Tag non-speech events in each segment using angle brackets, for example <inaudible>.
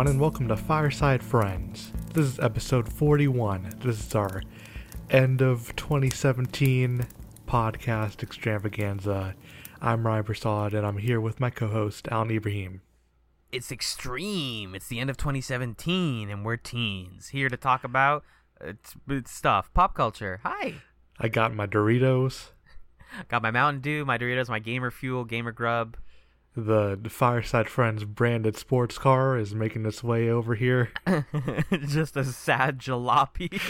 Everyone, and welcome to Fireside Friends. This is episode 41. This is our end of 2017 podcast extravaganza. I'm Ryan Prasad, and I'm here with my co host, Alan Ibrahim. It's extreme. It's the end of 2017, and we're teens here to talk about t- stuff, pop culture. Hi. I got my Doritos. <laughs> Got my Mountain Dew, my Doritos, my Gamer Fuel, Gamer Grub. The Fireside Friends branded sports car is making its way over here. <laughs> Just a sad jalopy. <laughs>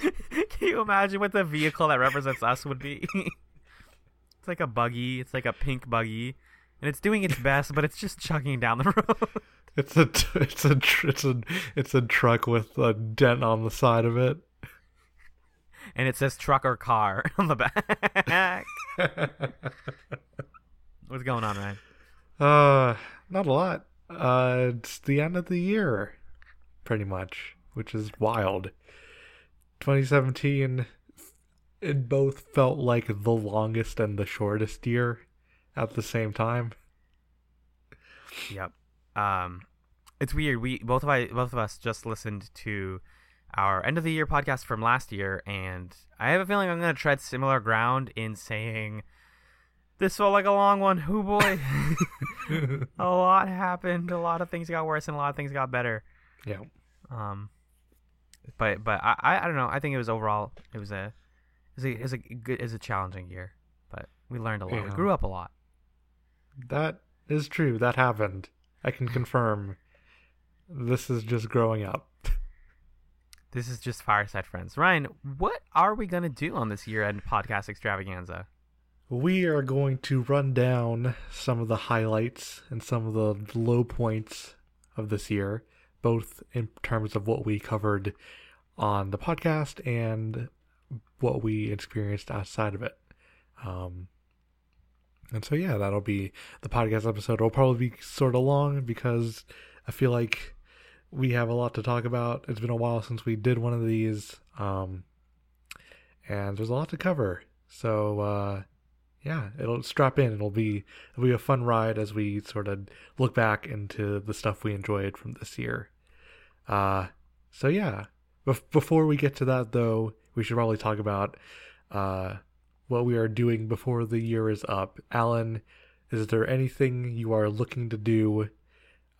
Can you imagine what the vehicle that represents us would be? <laughs> it's like a buggy. It's like a pink buggy, and it's doing its best, but it's just chugging down the road. It's a it's a it's a it's a truck with a dent on the side of it. And it says truck or car on the back. What's going on, Ryan? Uh, not a lot. Uh, it's the end of the year, pretty much, which is wild. 2017, it both felt like the longest and the shortest year at the same time. Yep. Um, it's weird. We both of I both of us just listened to our end of the year podcast from last year, and I have a feeling I'm going to tread similar ground in saying this felt like a long one. Oh boy, <laughs> <laughs> a lot happened. A lot of things got worse, and a lot of things got better. Yeah. Um, but but I I, I don't know. I think it was overall it was a it was a, it was a good was a challenging year, but we learned a lot. We grew up a lot. That is true. That happened. I can confirm. This is just growing up. This is just fireside friends. Ryan, what are we gonna do on this year end podcast extravaganza? We are going to run down some of the highlights and some of the low points of this year, both in terms of what we covered on the podcast and what we experienced outside of it. Um, and so, yeah, that'll be the podcast episode. It'll probably be sort of long because I feel like we have a lot to talk about. It's been a while since we did one of these, um, and there's a lot to cover. So, uh, yeah, it'll strap in. It'll be it'll be a fun ride as we sort of look back into the stuff we enjoyed from this year. Uh, so yeah, Bef- before we get to that though, we should probably talk about uh, what we are doing before the year is up. Alan, is there anything you are looking to do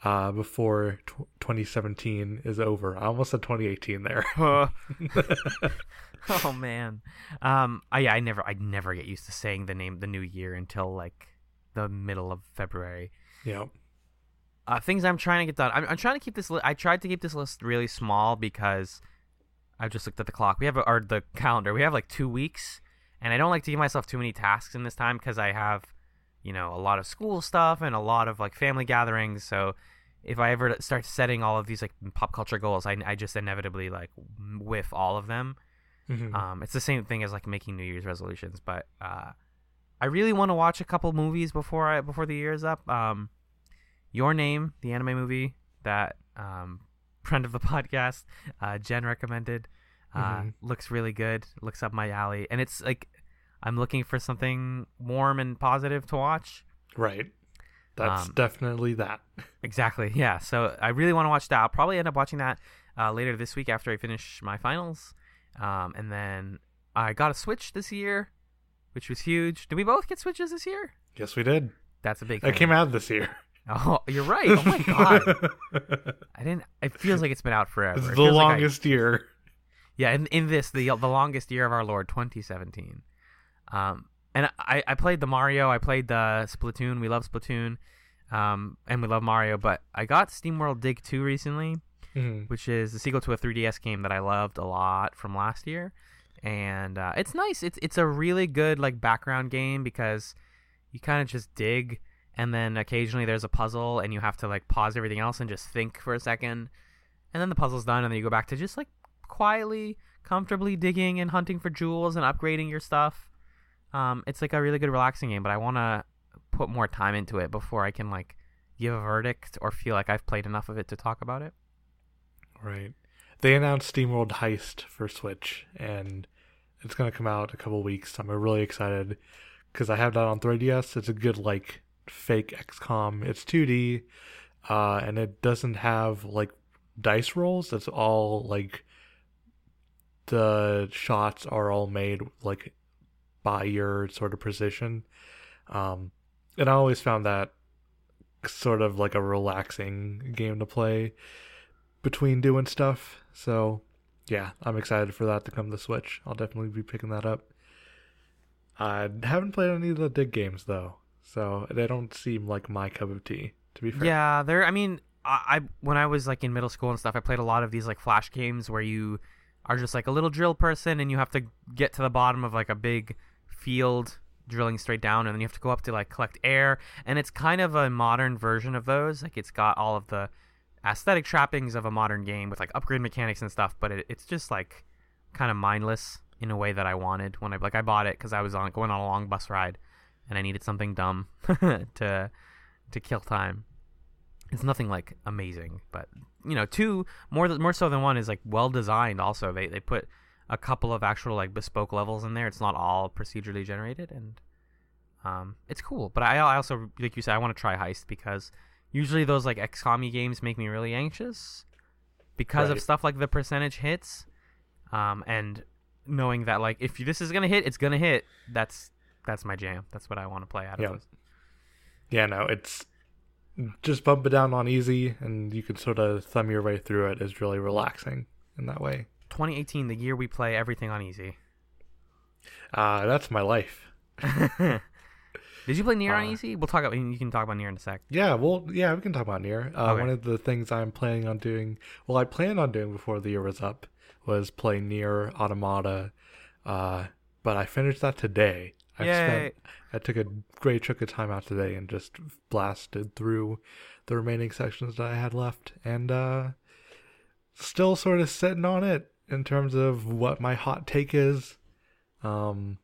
uh, before tw 2017 is over? I almost said 2018 there. <laughs> <laughs> <laughs> <laughs> oh man, um, I I never I never get used to saying the name the new year until like the middle of February. yeah. Uh, things I'm trying to get done. I'm, I'm trying to keep this. Li- I tried to keep this list really small because I just looked at the clock. We have a, or the calendar. We have like two weeks, and I don't like to give myself too many tasks in this time because I have, you know, a lot of school stuff and a lot of like family gatherings. So if I ever start setting all of these like pop culture goals, I, I just inevitably like whiff all of them. Mhm. Um, it's the same thing as like making New Year's resolutions, but uh, I really want to watch a couple movies before I before the year is up. Um, Your Name, the anime movie that um, <laughs> friend of the podcast, uh, Jen recommended, uh, Mhm. looks really good. Looks up my alley, and it's like I'm looking for something warm and positive to watch. Right. That's Um, definitely that. <laughs> Exactly. Yeah. So I really want to watch that. I'll probably end up watching that uh, later this week after I finish my finals. Um, and then I got a Switch this year, which was huge. Did we both get Switches this year? Yes, we did. That's a big. That thing. came out this year. <laughs> Oh, you're right. Oh my <laughs> god. I didn't. It feels like it's been out forever. it's It the feels like I- longest year. yeah, in, in this the the longest year of our Lord, 2017. Um, and I I played the Mario. I played the Splatoon. We love Splatoon. Um, and we love Mario. But I got SteamWorld Dig 2 recently. Mhm. which is the sequel to a 3DS game that I loved a lot from last year, and uh, it's nice. It's it's a really good like background game because you kind of just dig, and then occasionally there's a puzzle, and you have to like pause everything else and just think for a second, and then the puzzle's done, and then you go back to just like quietly, comfortably digging and hunting for jewels and upgrading your stuff. Um, it's like a really good relaxing game, but I want to put more time into it before I can like give a verdict or feel like I've played enough of it to talk about it. Right. They announced SteamWorld Heist for Switch, and it's gonna come out a couple weeks. I'm really excited because I have that on 3DS. It's a good like fake XCOM. It's 2D. uh, and it doesn't have like dice rolls. It's all like the shots are all made like by your sort of precision. Um, and I always found that sort of like a relaxing game to play between doing stuff. So yeah, I'm excited for that to come to Switch. I'll definitely be picking that up. I haven't played any of the dig games though, so they don't seem like my cup of tea. To be fair, Yeah, there. I mean, I, I when I was like in middle school and stuff, I played a lot of these like flash games where you are just like a little drill person and you have to get to the bottom of like a big field drilling straight down and then you have to go up to like collect air and it's kind of a modern version of those like it's got all of the aesthetic trappings of a modern game with like upgrade mechanics and stuff but it, it's just like kind of mindless in a way that i wanted when i like i bought it because i was on going on a long bus ride and i needed something dumb <laughs> to to kill time. It's nothing like amazing but you know two more more so than one is like well designed also. They they put a couple of actual like bespoke levels in there. It's not all procedurally generated and um it's cool but i, I also like you said i want to try heist because usually those like xcom games make me really anxious because of stuff like the percentage hits um and knowing that like if this is gonna hit it's gonna hit that's that's my jam that's what i want to play out of Yeah. those yeah, no, it's just bump it down on easy, and you can sort of thumb your way through it. Is really relaxing in that way. 2018 the year we play everything on easy Uh, that's my life. <laughs> Did you play Nier on Uh, easy? We'll talk about. You can talk about Nier in a sec. Yeah, well, yeah, we can talk about Nier. Uh, Okay. One of the things I'm planning on doing, well, I planned on doing before the year was up, was play Nier Automata. Uh, but I finished that today. I spent, I took a great chunk of time out today and just blasted through the remaining sections that I had left, and uh, still sort of sitting on it in terms of what my hot take is. Um,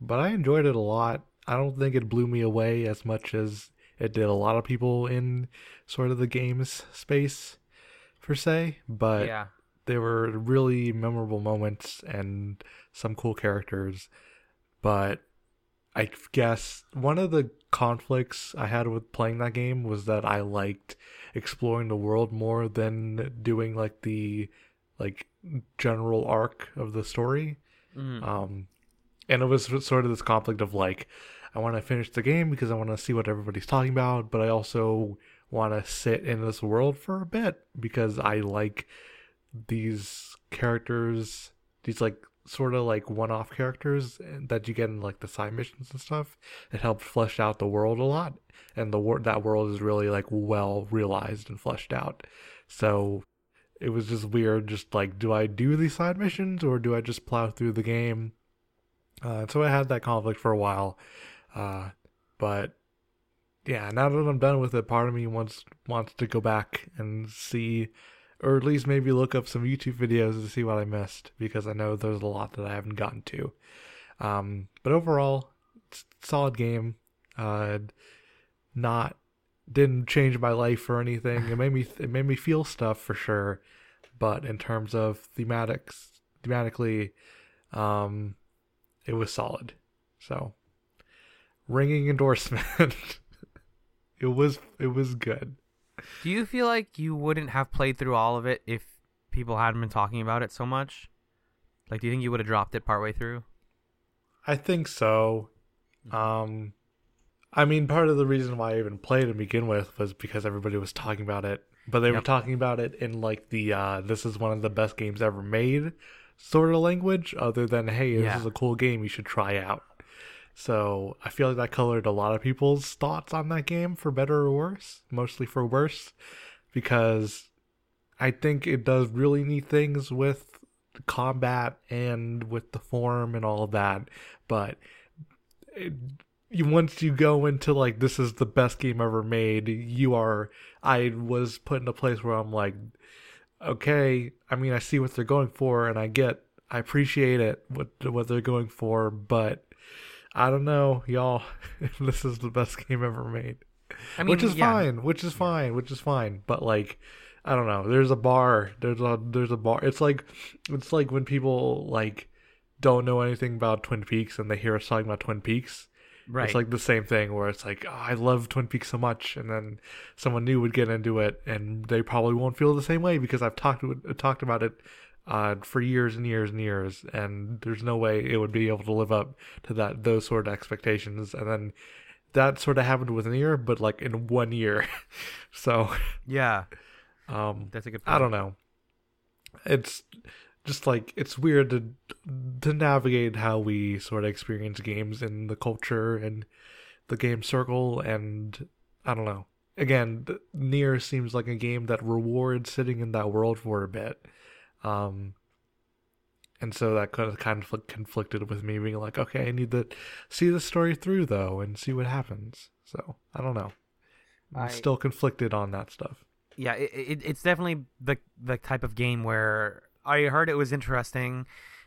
but I enjoyed it a lot. I don't think it blew me away as much as it did a lot of people in sort of the games space, per se. But yeah. there were really memorable moments and some cool characters. But I guess one of the conflicts I had with playing that game was that I liked exploring the world more than doing like the like general arc of the story. Mhm. Um, and it was sort of this conflict of like, I want to finish the game because I want to see what everybody's talking about, but I also want to sit in this world for a bit because I like these characters, these like sort of like one-off characters that you get in like the side missions and stuff. It helped flesh out the world a lot, and the wor- that world is really like well realized and fleshed out. So it was just weird. Just like, do I do these side missions or do I just plow through the game? Uh, so I had that conflict for a while, uh, but yeah, now that I'm done with it, part of me wants wants to go back and see, or at least maybe look up some YouTube videos to see what I missed because I know there's a lot that I haven't gotten to. Um, but overall, solid game. Uh, not didn't change my life or anything. It made me it made me feel stuff for sure, but in terms of thematics, thematically, um, it was solid. So, ringing endorsement. <laughs> it was it was good. Do you feel like you wouldn't have played through all of it if people hadn't been talking about it so much? Like, do you think you would have dropped it partway through? I think so. Um, I mean, part of the reason why I even played to begin with was because everybody was talking about it, but they were talking about it in like the uh, "this is one of the best games ever made" sort of language, other than "hey, this Yeah. is a cool game you should try out." So I feel like that colored a lot of people's thoughts on that game, for better or worse. Mostly for worse, because I think it does really neat things with combat and with the form and all of that, but it, you once you go into like this is the best game ever made, you are. I was put in a place where I'm like, okay, I mean, I see what they're going for, and I get, I appreciate it what what they're going for, but I don't know, y'all. if <laughs> this is the best game ever made I mean, which is yeah. fine, which is fine, which is fine. But like, I don't know. There's a bar. There's a there's a bar. It's like it's like when people like don't know anything about Twin Peaks and they hear us talking about Twin Peaks. Right. It's like the same thing where it's like, oh, I love Twin Peaks so much, and then someone new would get into it, and they probably won't feel the same way because I've talked uh, talked about it uh, for years and years and years, and there's no way it would be able to live up to that those sort of expectations. And then that sort of happened within a year, but like in one year. <laughs> so yeah, um, that's a good. Point. I don't know. It's just like it's weird to to navigate how we sort of experience games in the culture and the game circle and I don't know. Again, Nier seems like a game that rewards sitting in that world for a bit. Um and so that kind of kind of conflicted with me being like, okay, I need to see the story through though and see what happens. So, I don't know. I'm I- still conflicted on that stuff. yeah, it, it, it's definitely the the type of game where I heard it was interesting,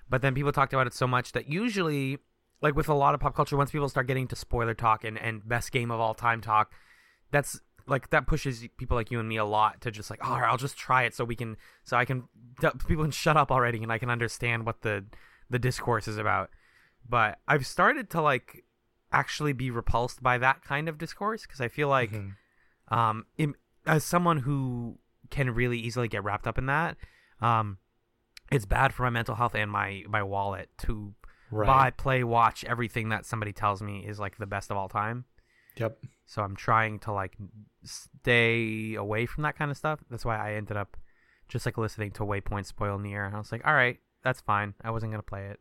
but then people talked about it so much that usually, like with a lot of pop culture, once people start getting to spoiler talk and, and best game of all time talk, that's like that pushes people like you and me a lot to just like, all right, I'll just try it so we can, so I can, people can shut up already and I can understand what the the discourse is about. But I've started to like actually be repulsed by that kind of discourse because I feel like Mhm. um im- as someone who can really easily get wrapped up in that um it's bad for my mental health and my my wallet to Right. buy play watch everything that somebody tells me is like the best of all time Yep. so i'm trying to like stay away from that kind of stuff. That's why i ended up just like listening to waypoint spoil Nier. And i was like all right that's fine. I wasn't gonna play it.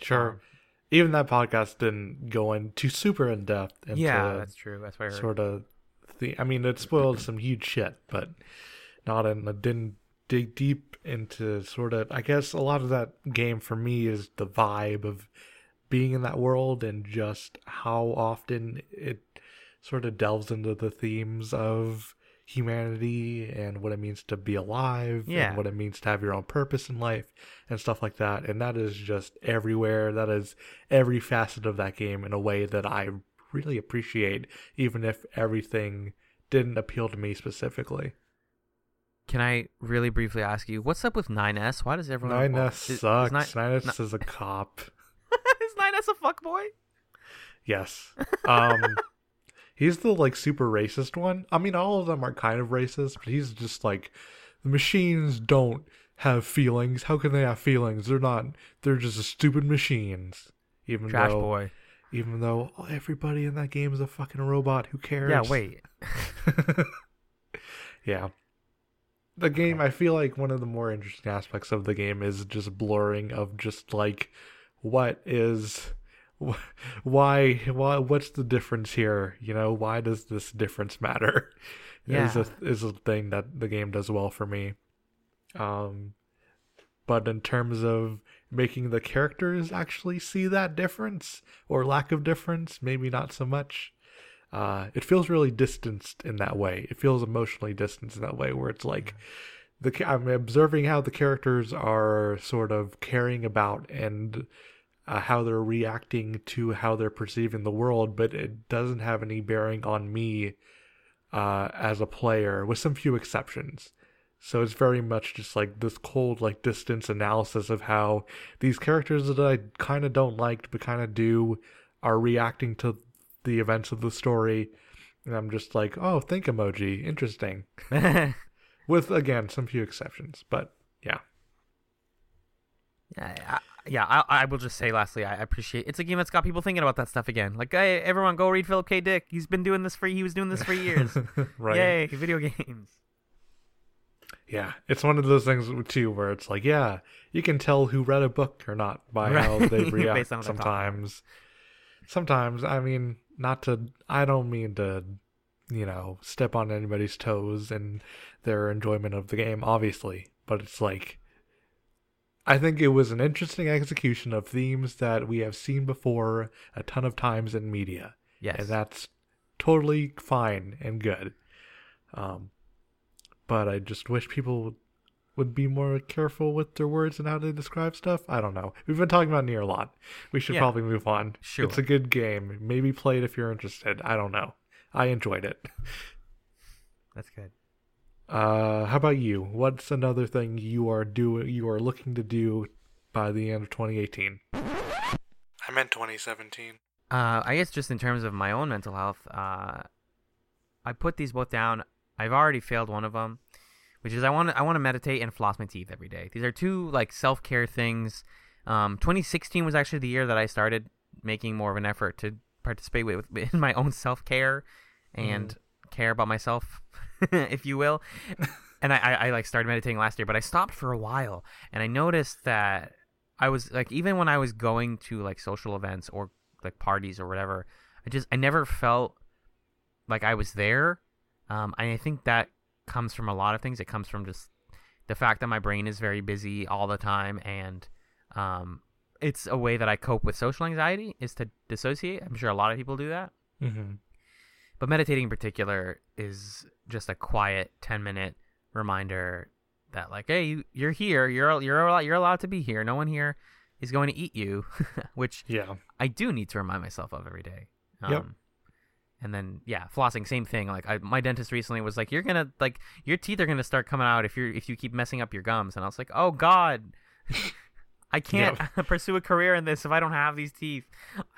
Sure. Um, Even that podcast didn't go into super in depth into yeah that's true. That's i sort of the I mean it spoiled some huge shit, but not in it didn't dig deep into sort of I guess a lot of that game for me is the vibe of being in that world and just how often it sort of delves into the themes of humanity and what it means to be alive Yeah. and what it means to have your own purpose in life and stuff like that and that is just everywhere that is every facet of that game in a way that I really appreciate even if everything didn't appeal to me specifically. can i really briefly ask you what's up with 9s why does everyone 9S is- is sucks. Ni- 9S is a cop. Is 9s a fuckboy Yes. Um <laughs> he's the like super racist one. I mean all of them are kind of racist, but he's just like the machines don't have feelings. How can they have feelings? They're not they're just stupid machines. Even trash though boy even though everybody in that game is a fucking robot, who cares? yeah wait <laughs> yeah. The game, I feel like one of the more interesting aspects of the game is just blurring of just like what is <laughs> why why what's the difference here? You know why does this difference matter? <laughs> Yeah. is a is a thing that the game does well for me. Um but in terms of making the characters actually see that difference or lack of difference maybe not so much. Uh it feels really distanced in that way. It feels emotionally distanced in that way where it's like the i'm observing how the characters are sort of caring about and uh, how they're reacting to how they're perceiving the world but it doesn't have any bearing on me uh as a player with some few exceptions so it's very much just like this cold, like distance analysis of how these characters that I kind of don't like, but kind of do, are reacting to the events of the story. And I'm just like, oh, think emoji, interesting. <laughs> With again some few exceptions, but yeah, Yeah, I, yeah. I, I will just say, lastly, I appreciate it's a game that's got people thinking about that stuff again. Like, hey, everyone, go read Philip K. Dick. He's been doing this for he was doing this for years. <laughs> right. Yay, video <laughs> games. Yeah, it's one of those things too where it's like, yeah, you can tell who read a book or not by Right. how they <laughs> react. on what they talk about. sometimes, sometimes I mean, not to. I don't mean to, you know, step on anybody's toes and their enjoyment of the game, obviously. But it's like, I think it was an interesting execution of themes that we have seen before a ton of times in media Yes. and that's totally fine and good. Um, but I just wish people would, be more careful with their words and how they describe stuff. I don't know. We've been talking about Nier a lot. We should Yeah. probably move on. Sure. It's a good game. Maybe play it if you're interested. I don't know. I enjoyed it. that's good. Uh, how about you? What's another thing you are doing? You are looking to do by the end of 2018? I meant 2017. Uh, I guess just in terms of my own mental health, uh, I put these both down. I've already failed one of them, which is I want to I want to meditate and floss my teeth every day. These are two like self care things. Um, 2016 was actually the year that I started making more of an effort to participate with, <laughs> in my own self care and mm. care about myself, <laughs> if you will. and I, I, I like started meditating last year, but I stopped for a while, and I noticed that I was like even when I was going to like social events or like parties or whatever, I just I never felt like I was there. Um, and I think that comes from a lot of things. It comes from just the fact that my brain is very busy all the time, and um, it's a way that I cope with social anxiety is to dissociate. I'm sure a lot of people do that. Mm-hmm. But meditating in particular is just a quiet 10 minute reminder that like, hey, you, you're here. You're you're you're allowed to be here. No one here is going to eat you, <laughs> which yeah, I do need to remind myself of every day. Um, yep. And then yeah, flossing, same thing. Like I, my dentist recently was like, "You're gonna like your teeth are gonna start coming out if you're if you keep messing up your gums." And I was like, "Oh God, <laughs> I can't yep. <laughs> pursue a career in this if I don't have these teeth.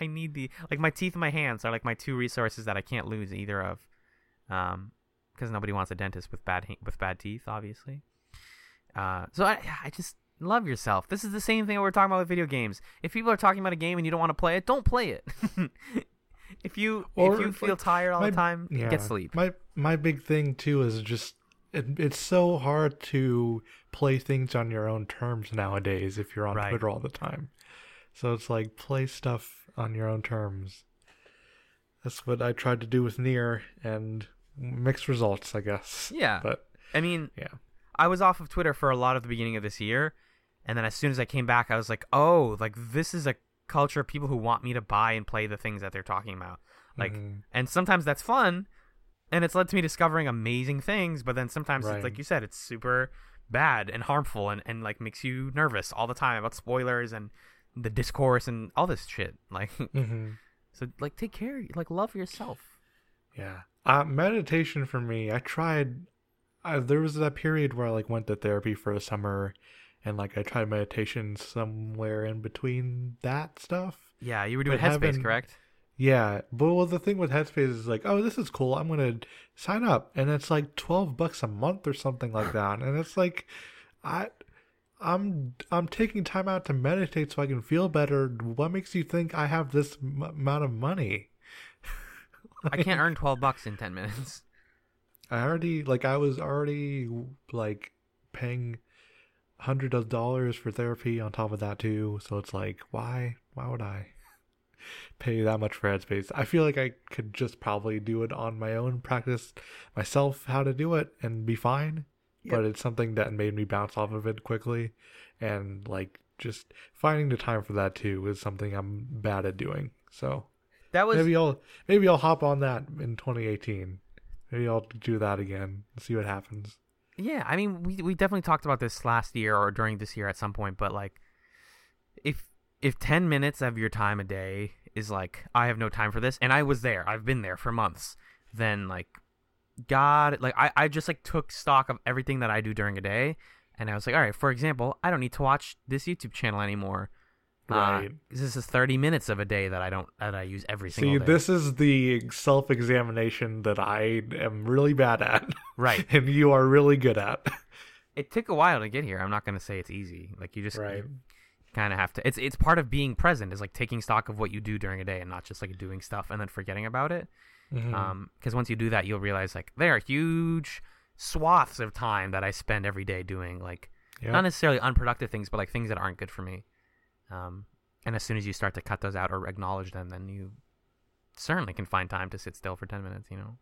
I need the like my teeth and my hands are like my two resources that I can't lose either of." Um, because nobody wants a dentist with bad with bad teeth, obviously. Uh, so I I just love yourself. This is the same thing we're talking about with video games. If people are talking about a game and you don't want to play it, don't play it. <laughs> if you or, if you feel like, tired all my, the time, yeah, get sleep. My my big thing too is just it, it's so hard to play things on your own terms nowadays if you're on right. Twitter all the time. So it's like play stuff on your own terms. That's what I tried to do with Nier and mixed results, I guess. Yeah. But I mean, yeah. I was off of Twitter for a lot of the beginning of this year, and then as soon as I came back, I was like, "Oh, like this is a culture of people who want me to buy and play the things that they're talking about." Like, mm-hmm. and sometimes that's fun, and it's led to me discovering amazing things. But then sometimes, right. it's, like you said, it's super bad and harmful, and and like makes you nervous all the time about spoilers and the discourse and all this shit. Like, <laughs> mm-hmm. so like take care, like love yourself. Yeah. Uh, meditation for me, I tried. Uh, there was that period where I like went to therapy for a summer, and like I tried meditation somewhere in between that stuff. Yeah, you were doing Headspace, correct? Yeah, but well, the thing with Headspace is like, oh, this is cool. I'm gonna sign up, and it's like twelve bucks a month or something like that, and it's like, I, I'm I'm taking time out to meditate so I can feel better. What makes you think I have this m- amount of money? I can't earn twelve bucks in ten minutes. <laughs> I already like I was already like paying hundreds of dollars for therapy on top of that too. So it's like, why? Why would I pay that much for Headspace? I feel like I could just probably do it on my own, practice myself how to do it, and be fine. Yep. But it's something that made me bounce off of it quickly, and like just finding the time for that too is something I'm bad at doing. So that was maybe I'll maybe I'll hop on that in 2018. Maybe I'll do that again and see what happens. Yeah, I mean, we we definitely talked about this last year or during this year at some point, but like, if if 10 minutes of your time a day is like I have no time for this, and I was there, I've been there for months, then like, God, like I I just like took stock of everything that I do during a day, and I was like, all right, for example, I don't need to watch this YouTube channel anymore. Uh, right. Uh, this is 30 minutes of a day that I don't that I use every single day. See, day. this is the self-examination that I am really bad at. Right. <laughs> and you are really good at. It took a while to get here. I'm not going to say it's easy. Like you just right. Kind of have to it's it's part of being present is like taking stock of what you do during a day and not just like doing stuff and then forgetting about it. Mm-hmm. Um once you do that, you'll realize like there are huge swaths of time that I spend every day doing like yep. not necessarily unproductive things, but like things that aren't good for me. Um, and as soon as you start to cut those out or acknowledge them, then you certainly can find time to sit still for 10 minutes, you know?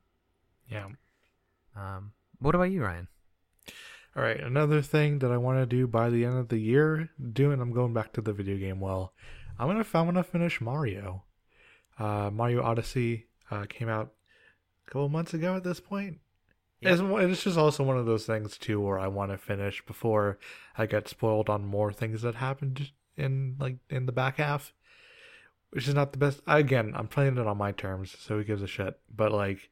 Yeah. Um, what about you, Ryan? All right, another thing that I want to do by the end of the year, doing I'm going back to the video game well. I'm gonna I'm gonna finish Mario. Uh, Mario Odyssey uh, came out a couple months ago at this point. Yep. It's, it's just also one of those things too where I want to finish before I get spoiled on more things that happened in like in the back half, which is not the best. Again, I'm playing it on my terms, so who gives a shit? But like,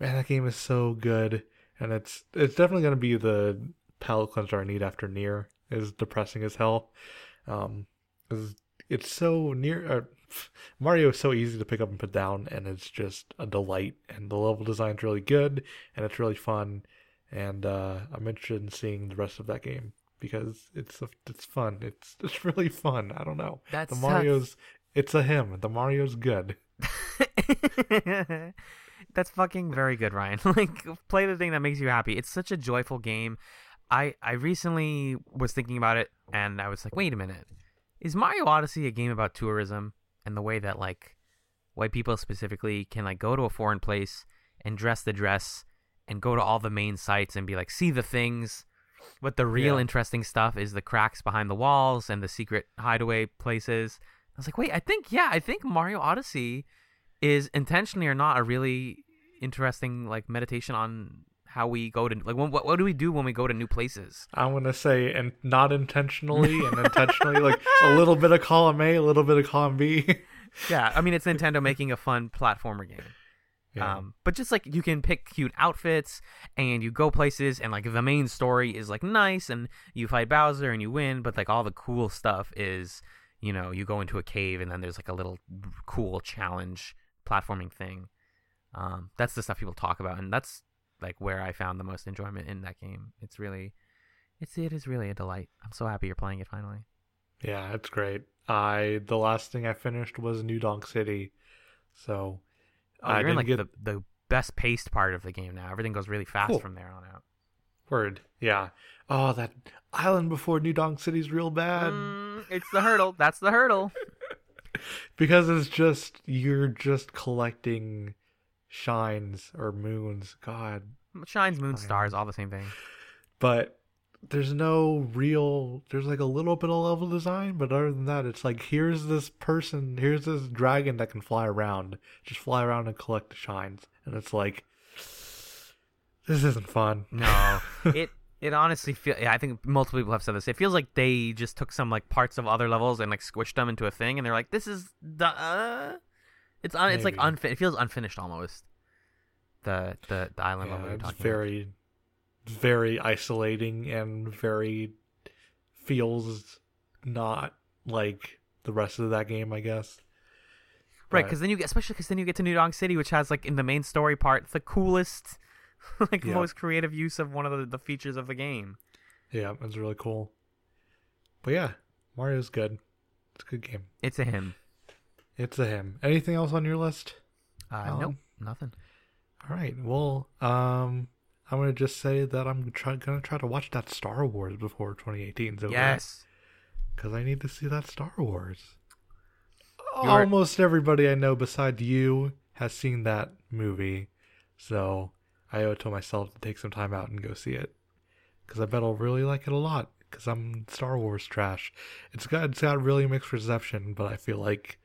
man, that game is so good, and it's it's definitely gonna be the palate cleanser I need after Nier is depressing as hell. Um, it's, it's so near. Uh, Mario is so easy to pick up and put down, and it's just a delight. And the level design's really good, and it's really fun. And uh, I'm interested in seeing the rest of that game because it's it's fun. It's <laughs> it's really fun. I don't know. That's the Mario's. It's a him. The Mario's good. <laughs> That's fucking very good, Ryan. <laughs> like play the thing that makes you happy. It's such a joyful game. I I recently was thinking about it and I was like, wait a minute. Is Mario Odyssey a game about tourism and the way that like white people specifically can like go to a foreign place and dress the dress and go to all the main sites and be like see the things but the real Yeah. interesting stuff is the cracks behind the walls and the secret hideaway places. I was like, wait, I think yeah, I think Mario Odyssey is intentionally or not a really interesting like meditation on how we go to like what what do we do when we go to new places? I'm gonna say, and not intentionally, and intentionally, like a little bit of column A, a little bit of column B. <laughs> Yeah, I mean it's Nintendo making a fun platformer game. Yeah. Um, but just like you can pick cute outfits and you go places and like the main story is like nice and you fight Bowser and you win, but like all the cool stuff is, you know, you go into a cave and then there's like a little cool challenge platforming thing. Um, that's the stuff people talk about and that's like where I found the most enjoyment in that game. It's really, it's it is really a delight. I'm so happy you're playing it finally. Yeah, it's great. I the last thing I finished was New Donk City, so Oh, I you're in like get the the best paced part of the game now. Everything goes really fast Cool. from there on out. word. Yeah. Oh, that island before New Donk City's real bad Mm, it's the hurdle. That's the hurdle. <laughs> because it's just you're just collecting shines or moons. God, Shines, moon, stars, all the same thing. but there's no real there's like a little bit of level design but other than that it's like here's this person here's this dragon that can fly around. Just fly around and collect the shines. And it's like this isn't fun. No, <laughs> it it honestly feel. Yeah, I think multiple people have said this. It feels like they just took some like parts of other levels and like squished them into a thing, and they're like, "This is the." Uh... It's un- it's like Maybe. It feels unfinished almost. The the the island level yeah, it's talking very very isolating and very feels not like the rest of that game i guess right? Because then you get, especially because then you get to New Donk City, which has like in the main story part the coolest, <laughs> like Yeah. most creative use of one of the, the features of the game. yeah it's really cool but yeah mario's good it's a good game It's a him. it's a him anything else on your list Uh, Alan? nope, nothing. All right. Well, um, I'm gonna just say that I'm try- gonna try to watch that Star Wars before 2018 is over. Yes. because I need to see that Star Wars. You're- Almost everybody I know besides you has seen that movie, so I owe it to myself to take some time out and go see it. Because I bet I'll really like it a lot. Because I'm Star Wars trash. It's got it's got really mixed reception, but I feel like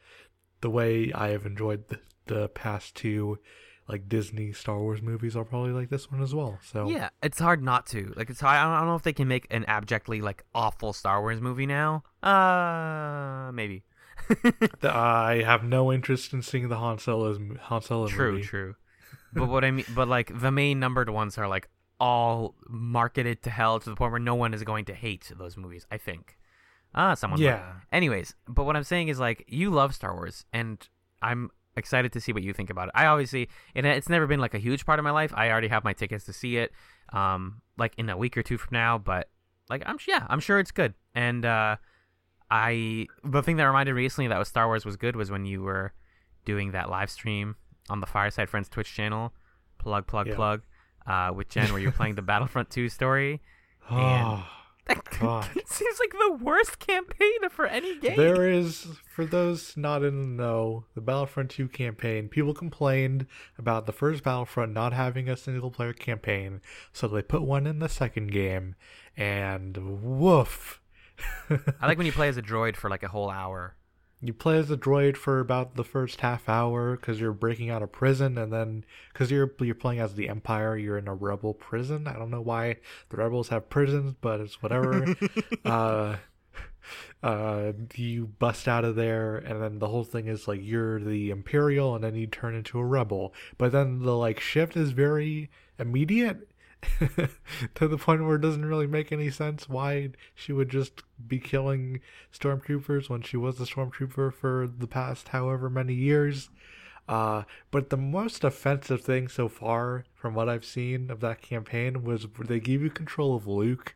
the way I have enjoyed the, the past two like Disney Star Wars movies, I'll probably like this one as well. So Yeah, it's hard not to. Like, it's hard. I don't, know if they can make an abjectly like awful Star Wars movie now. Uh, maybe. <laughs> I have no interest in seeing the Han Solo's Han Solo true, movie. true. But what I mean, but like the main numbered ones are like all marketed to hell to the point where no one is going to hate those movies. I think. Ah, someone. might. Yeah. Anyways, but what I'm saying is like you love Star Wars, and I'm excited to see what you think about it. I obviously, and it's never been like a huge part of my life. I already have my tickets to see it, um, like in a week or two from now. But like I'm, yeah, I'm sure it's good. And uh, I, the thing that reminded me recently that was Star Wars was good was when you were doing that live stream on the Fireside Friends Twitch channel, plug, plug, Yeah. plug, uh, with Jen, where you're playing the <laughs> Battlefront 2 story. Oh, <laughs> That God. it seems like the worst campaign for any game. There is, for those not in the know, the Battlefront 2 campaign. People complained about the first Battlefront not having a single player campaign, so they put one in the second game, and woof. <laughs> I like when you play as a droid for like a whole hour. You play as a droid for about the first half hour because you're breaking out of prison, and then because you're you're playing as the Empire, you're in a rebel prison. I don't know why the rebels have prisons, but it's whatever. <laughs> uh, uh, you bust out of there, and then the whole thing is like you're the Imperial, and then you turn into a rebel. But then the like shift is very immediate, <laughs> to the point where it doesn't really make any sense why she would just be killing stormtroopers when she was a stormtrooper for the past however many years. Uh, but the most offensive thing so far, from what I've seen of that campaign, was they give you control of Luke,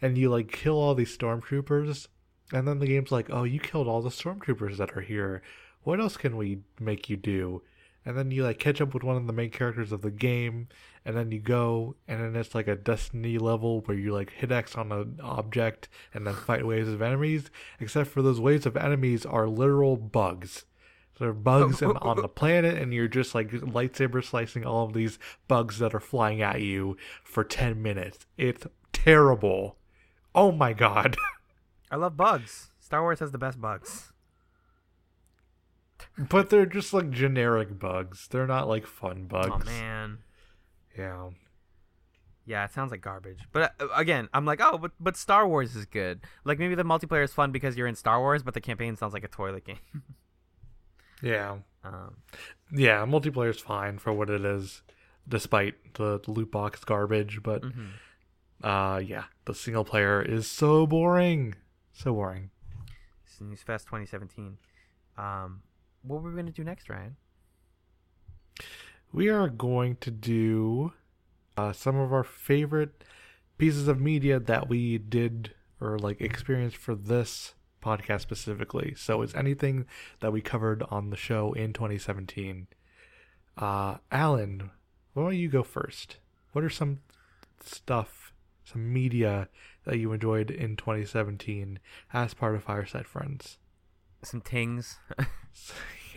and you like kill all these stormtroopers, and then the game's like, "Oh, you killed all the stormtroopers that are here. What else can we make you do?" And then you like catch up with one of the main characters of the game, and then you go, and then it's like a Destiny level where you like hit X on an object and then fight waves of enemies. Except for those waves of enemies are literal bugs. There are bugs on the planet, and you're just like lightsaber slicing all of these bugs that are flying at you for 10 minutes. It's terrible. Oh my god. <laughs> I love bugs. Star Wars has the best bugs. But they're just like generic bugs. They're not like fun bugs. Oh man. Yeah. Yeah, it sounds like garbage. But uh, again, I'm like, oh, but but Star Wars is good. Like maybe the multiplayer is fun because you're in Star Wars, but the campaign sounds like a toilet game. <laughs> Yeah. um, Yeah, is fine for what it is, despite the loot box garbage, but mhm. uh yeah, the single player is so boring. So boring. Snooze Fest 2017. Um, what were we gonna do next, Ryan? We are going to do uh, some of our favorite pieces of media that we did or like experienced for this podcast specifically. So it's anything that we covered on the show in 2017. Uh, Alan, why don't you go first? What are some stuff, some media that you enjoyed in 2017 as part of Fireside Friends? Some tings, <laughs>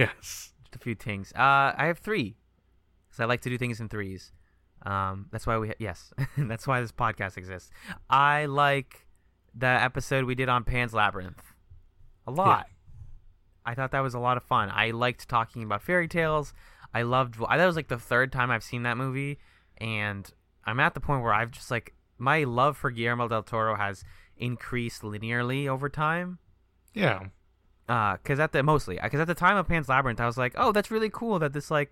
yes. just a few tings. Uh, I have three, because I like to do things in threes. Um, that's why we ha- yes, <laughs> that's why this podcast exists. I like the episode we did on Pan's Labyrinth a lot. I thought that was a lot of fun. I liked talking about fairy tales. I loved. I that was like the third time I've seen that movie, and I'm at the point where I've just like my love for Guillermo del Toro has increased linearly over time. Yeah. Because at the mostly because at the time of Pan's Labyrinth, I was like, oh, that's really cool that this like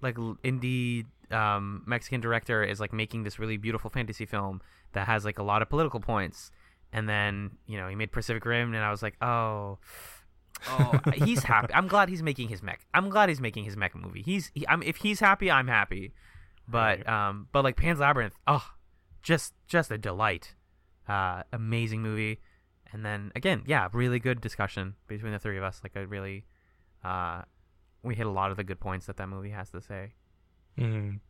like indie um, Mexican director is like making this really beautiful fantasy film that has like a lot of political points. And then you know he made Pacific Rim, and I was like, oh, oh, he's happy. I'm glad he's making his mech. I'm glad he's making his mech movie. He's he, I'm if he's happy, I'm happy. But um, but like Pan's Labyrinth, oh, just just a delight. Uh, amazing movie. And then again, yeah, really good discussion between the three of us. Like I really, uh, we hit a lot of the good points that that movie has to say. Mm.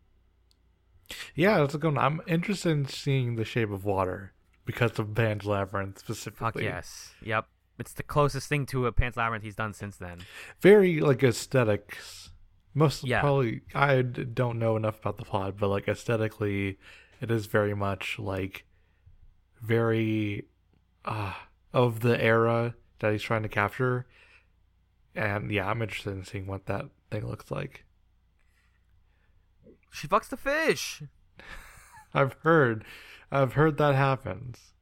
Yeah, that's a good one. I'm interested in seeing The Shape of Water because of Pan's Labyrinth Fuck specifically. yes, yep. It's the closest thing to a Pan's Labyrinth he's done since then. Very like aesthetics. Most Yeah. probably I don't know enough about the plot, but like aesthetically, it is very much like very uh of the era that he's trying to capture. And yeah, I'm interested in seeing what that thing looks like. She fucks the fish. <laughs> I've heard, I've heard that happens.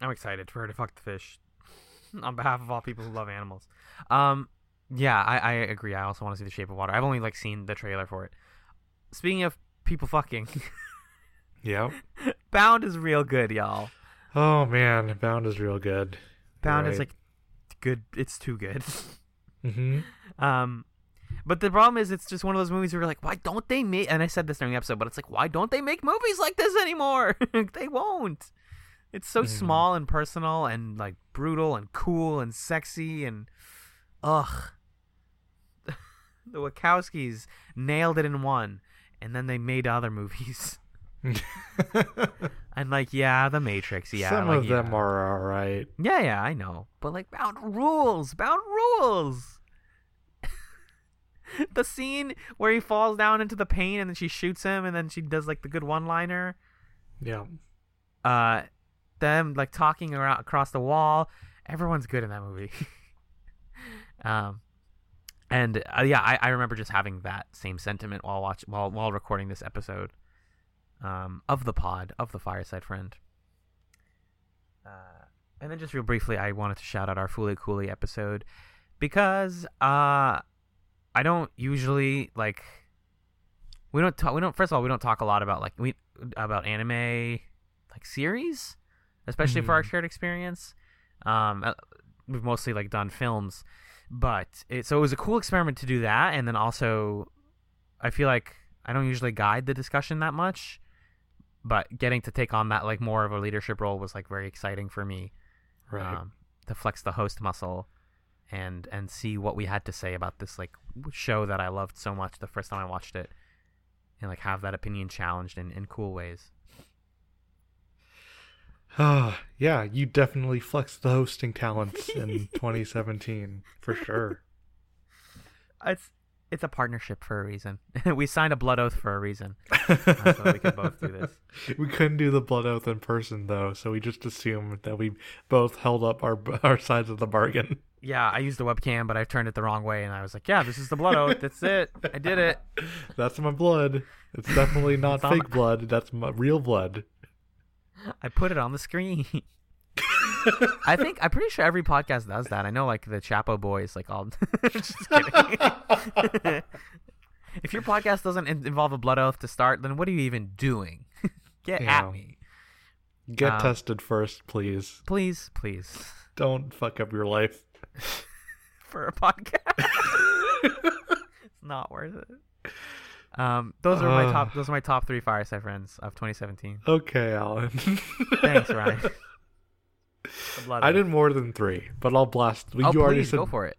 I'm excited for her to fuck the fish. <laughs> On behalf of all people who love animals. Um, yeah, I, I agree. I also want to see The Shape of Water. I've only like seen the trailer for it. Speaking of people fucking, <laughs> Yep. Bound is real good, y'all. Oh man, Bound is real good. Bound is like good. It's too good. <laughs> hmm Um, but the problem is, it's just one of those movies where you're like, why don't they make? And I said this during the episode, but it's like, why don't they make movies like this anymore? <laughs> they won't. It's so Mhm. small and personal and like brutal and cool and sexy and ugh. <laughs> the Wachowskis nailed it in one, and then they made other movies. And like, yeah, The Matrix, yeah, Some like, of them are alright. Yeah, yeah, I know. But like bound rules, bound rules. <laughs> the scene where he falls down into the pain and then she shoots him and then she does like the good one-liner. Yeah. Uh them like talking around across the wall. Everyone's good in that movie. <laughs> um and uh, yeah, I, I remember just having that same sentiment while watch while while recording this episode um of the pod of the fireside friend. Uh, and then just real briefly, I wanted to shout out our Fooly Cooley episode because uh, I don't usually like we don't talk. We don't. First of all, we don't talk a lot about like we about anime like series, especially for our Mhm. shared experience. Um, uh, we've mostly like done films, but it, so it was a cool experiment to do that, and then also, I feel like I don't usually guide the discussion that much, but getting to take on that like more of a leadership role was like very exciting for me Right. um, to flex the host muscle and and see what we had to say about this like show that I loved so much the first time I watched it and like have that opinion challenged in, in cool ways. Ah, <sighs> yeah, you definitely flexed the hosting talents in <laughs> 2017 for sure. It's it's a partnership for a reason. <laughs> we signed a blood oath for a reason. <laughs> so we could both do this. We couldn't do the blood oath in person though, so we just assumed that we both held up our our sides of the bargain. Yeah, I used the webcam, but I turned it the wrong way, and I was like, "Yeah, this is the blood oath. That's it. I did it." <laughs> That's my blood. It's definitely not It's fake blood. That's my real blood. I put it on the screen. <laughs> I think I'm pretty sure every podcast does that. I know, like the Chapo boys, like all. <laughs> Just kidding. <laughs> if your podcast doesn't in- involve a blood oath to start, then what are you even doing? Get Yeah. at me, Get Um, tested first, please. please, please, Don't fuck up your life. for a podcast. it's not worth it. Um, those are my Uh. top. <sighs> Those are my top three fireside friends of 2017. Okay, Alan. Thanks, Ryan. I did more than three, but I'll blast. Oh, you already please said go for it.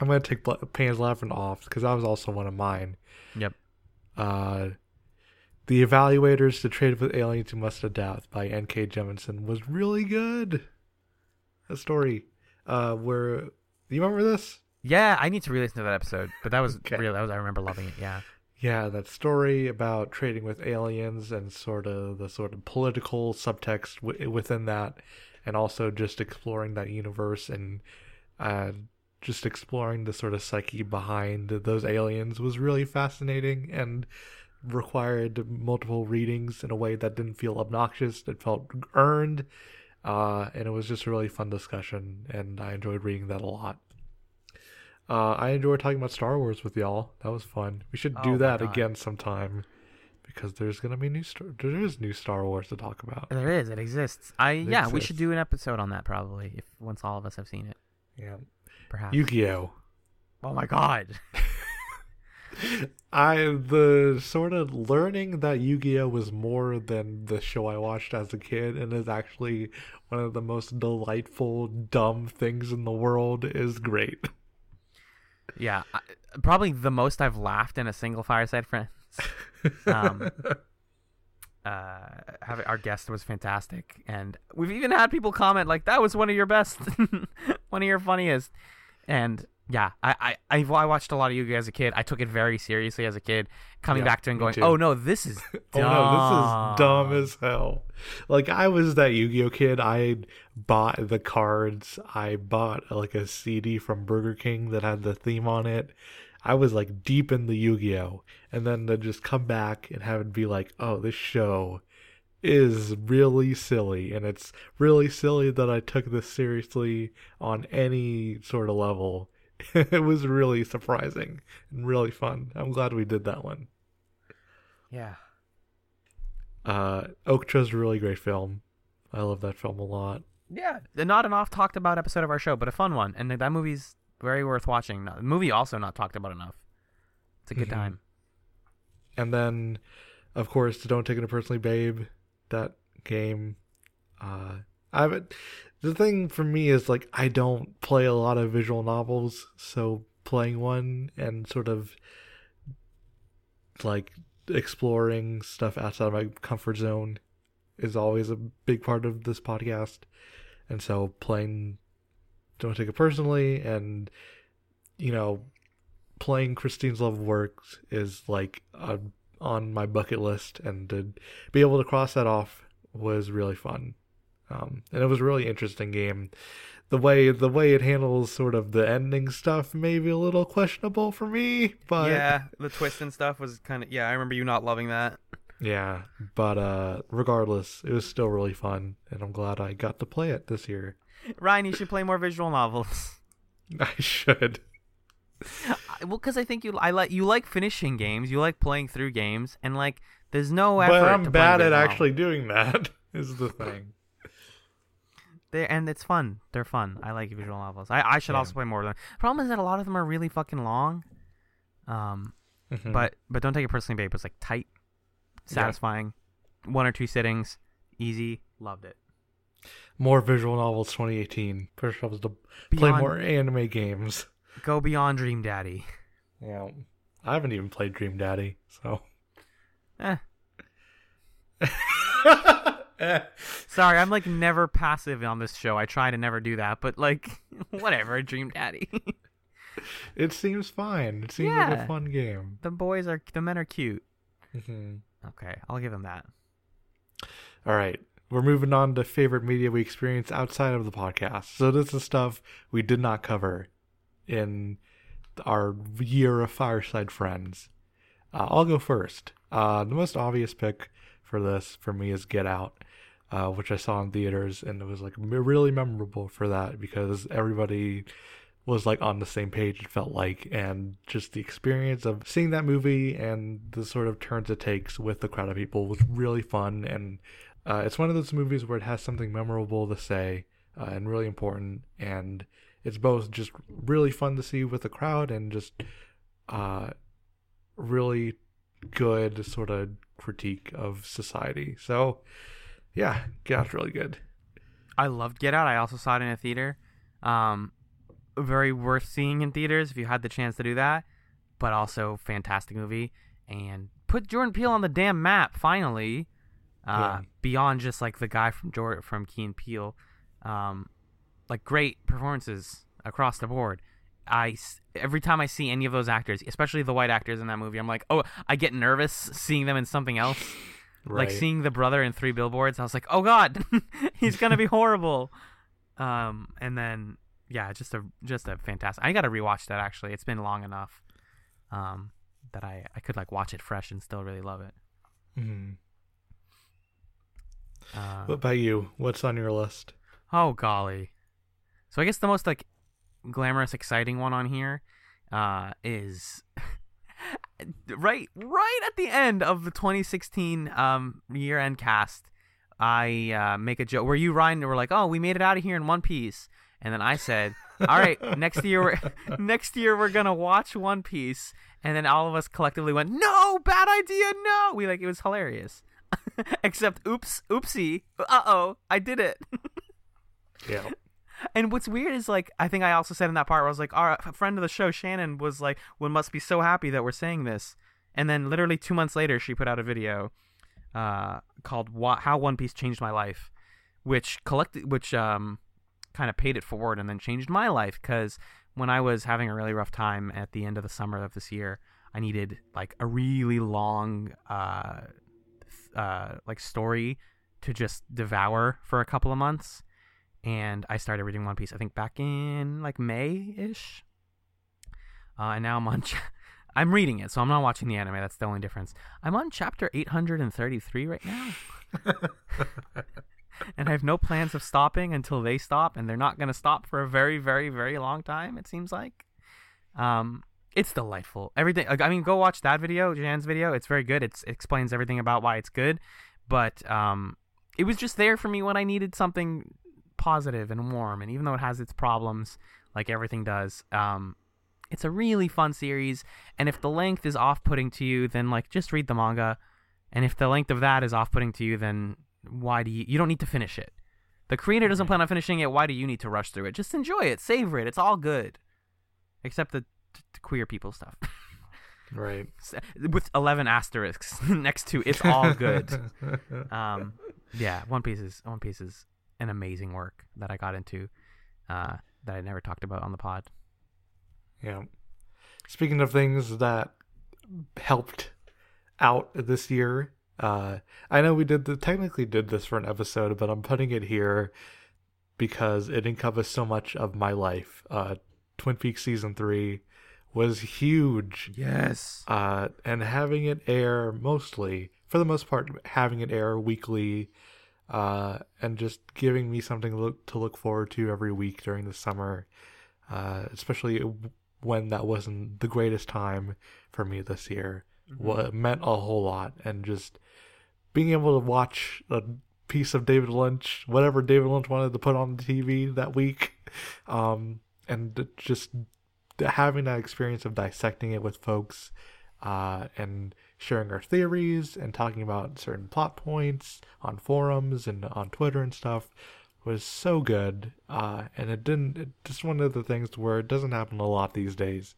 I'm gonna take Pan's Labyrinth off because that was also one of mine. Yep. Uh, the Evaluators to Trade with Aliens Who Must Adapt by N.K. Jemisin was really good. A story, uh, where you remember this? Yeah, I need to re-listen to that episode, but that was <laughs> Okay. real. That was I remember loving it. Yeah. Yeah, that story about trading with aliens and sort of the sort of political subtext w- within that, and also just exploring that universe and uh, just exploring the sort of psyche behind those aliens was really fascinating and required multiple readings in a way that didn't feel obnoxious. It felt earned, uh, and it was just a really fun discussion, and I enjoyed reading that a lot. Uh, I enjoyed talking about Star Wars with y'all. That was fun. We should Oh do my that again sometime because there's gonna be new Star. There is new Star Wars to talk about. There is. It exists. I It yeah. We exists. should do an episode on that probably if once all of us have seen it. Yeah, Perhaps. Yu-Gi-Oh. oh my god. <laughs> I the sort of learning that Yu-Gi-Oh was more than the show I watched as a kid and is actually one of the most delightful dumb things in the world is great. Yeah. I, probably the most I've laughed in a single fireside friends. Um, uh, having our guest was fantastic, and we've even had people comment like that was one of your best, <laughs> one of your funniest, and yeah, I I I I watched a lot of Yu-Gi-Oh as a kid. I took it very seriously as a kid. Coming Yeah, back to it and going, oh no, this is <laughs> Oh no, this is dumb as hell. Like I was that Yu-Gi-Oh kid. I bought the cards. I bought like a CD from Burger King that had the theme on it. I was like deep in the Yu-Gi-Oh, and then to just come back and have it be like, oh, this show is really silly, and it's really silly that I took this seriously on any sort of level. <laughs> it was really surprising and really fun. I'm glad we did that one. Yeah. Uh, Okja's a really great film. I love that film a lot. Yeah, not an oft talked about episode of our show, but a fun one, and that movie's very worth watching. The movie also not talked about enough. It's a good Mhm. time. And then, of course, Don't Take It Personally, Babe. That game. Uh, I haven't. The thing for me is like I don't play a lot of visual novels, so playing one and sort of like exploring stuff outside of my comfort zone is always a big part of this podcast. And so playing Don't Take It Personally and you know playing Christine's Love of Works is like a, on my bucket list and to be able to cross that off was really fun. Um, and it was a really interesting game. The way the way it handles sort of the ending stuff may be a little questionable for me, but yeah, the twist and stuff was kind of yeah. I remember you not loving that. Yeah, but uh regardless, it was still really fun and I'm glad I got to play it this year. <laughs> Ryan, you should play more visual novels. <laughs> I should. Well, because I think you I like you like finishing games, you like playing through games, and like There's no effort. but I'm to bad at actually doing that. <laughs> Is the thing. They and it's fun. They're fun. I like visual novels. I, I should Yeah. also play more of them. Problem is that a lot of them are really fucking long. Um, Mhm. but but don't take it personally, babe. It's like tight, Yeah. satisfying, one or two sittings, easy. Loved it. More visual novels 2018. Push ups to play Beyond- more anime games. Go beyond Dream Daddy. Yeah, I haven't even played Dream Daddy, so. Eh. <laughs> Eh. Sorry, I'm like never passive on this show. I try to never do that, but like <laughs> whatever, Dream Daddy. <laughs> It seems fine. It seems like Yeah. a fun game. the boys are the men are cute. hmm Okay, I'll give them that. All right. We're moving on to favorite media we experience outside of the podcast. So this is stuff we did not cover in our year of Fireside Friends. Uh, I'll go first. Uh, the most obvious pick for this for me is Get Out, uh, which I saw in theaters, and it was like really memorable for that because everybody was like on the same page. It felt like, and just the experience of seeing that movie and the sort of turns it takes with the crowd of people was really fun. And uh, it's one of those movies where it has something memorable to say uh, and really important, and it's both just really fun to see with the crowd and just uh, really good sort of critique of society. So, yeah, Get Out's really good. I loved Get Out. I also saw it in a theater. Um, very worth seeing in theaters if you had the chance to do that. But also fantastic movie and put Jordan Peele on the damn map finally. Uh, Yeah. Beyond just like the guy from Jordan from Key and Peele, um, like great performances across the board. I every time I see any of those actors, especially the white actors in that movie, I'm like, oh, I get nervous seeing them in something else. <laughs> Like seeing the brother in Three Billboards, I was like, "Oh God, <laughs> he's gonna be horrible." Um, and then yeah, just a just a fantastic. I got to rewatch that actually. It's been long enough, um, that I I could like watch it fresh and still really love it. Mhm. Uh, What about you? What's on your list? oh golly, so I guess the most like glamorous, exciting one on here, uh, is. <laughs> right right at the end of the 2016 um year end cast i uh make a joke where you ryan were like oh we made it out of here in one piece and then i said all right <laughs> next year we're <laughs> next year we're gonna watch one piece and then all of us collectively went no bad idea no we like it was hilarious <laughs> except oops oopsie uh-oh i did it <laughs> Yeah. and what's weird is like I think I also said in that part where I was like, our friend of the show, Shannon, was like, "One must be so happy that we're saying this." And then literally two months later, she put out a video uh, called "How One Piece Changed My Life," which collected, which um, kind of paid it forward and then changed my life because when I was having a really rough time at the end of the summer of this year, I needed like a really long uh, uh, like story to just devour for a couple of months and I started reading One Piece. I think back in like May ish, uh, and now I'm on. Ch- <laughs> I'm reading it, so I'm not watching the anime. That's the only difference. I'm on chapter 833 right now, <laughs> and I have no plans of stopping until they stop, and they're not going to stop for a very, very, very long time. It seems like. Um, it's delightful. Everything. Like, I mean, go watch that video, Jan's video. It's very good. It's, it explains everything about why it's good, but um, it was just there for me when I needed something positive and warm. And even though it has its problems, like everything does, um, it's a really fun series. And if the length is off-putting to you, then like just read the manga. And if the length of that is off-putting to you, then why do you? You don't need to finish it. The creator doesn't plan on finishing it. Why do you need to rush through it? Just enjoy it, savor it. It's all good, except the queer people stuff. <laughs> Right. <laughs> with 11 asterisks <laughs> next to it's all good um yeah one piece is one piece is an amazing work that i got into uh that i never talked about on the pod Yeah. Speaking of things that helped out this year, uh, I know we did the, technically did this for an episode, but I'm putting it here because it encompassed so much of my life. Uh, Twin Peaks season three was huge. yes. Uh, and having it air mostly, for the most part, having it air weekly, uh, and just giving me something to look, to look forward to every week during the summer, uh, especially when that wasn't the greatest time for me this year, what meant a whole lot, and just being able to watch a piece of David Lynch, whatever David Lynch wanted to put on the TV that week, um, and just having that experience of dissecting it with folks uh, and sharing our theories and talking about certain plot points on forums and on Twitter and stuff was so good. Uh, and it didn't, it, just one of the things where it doesn't happen a lot these days.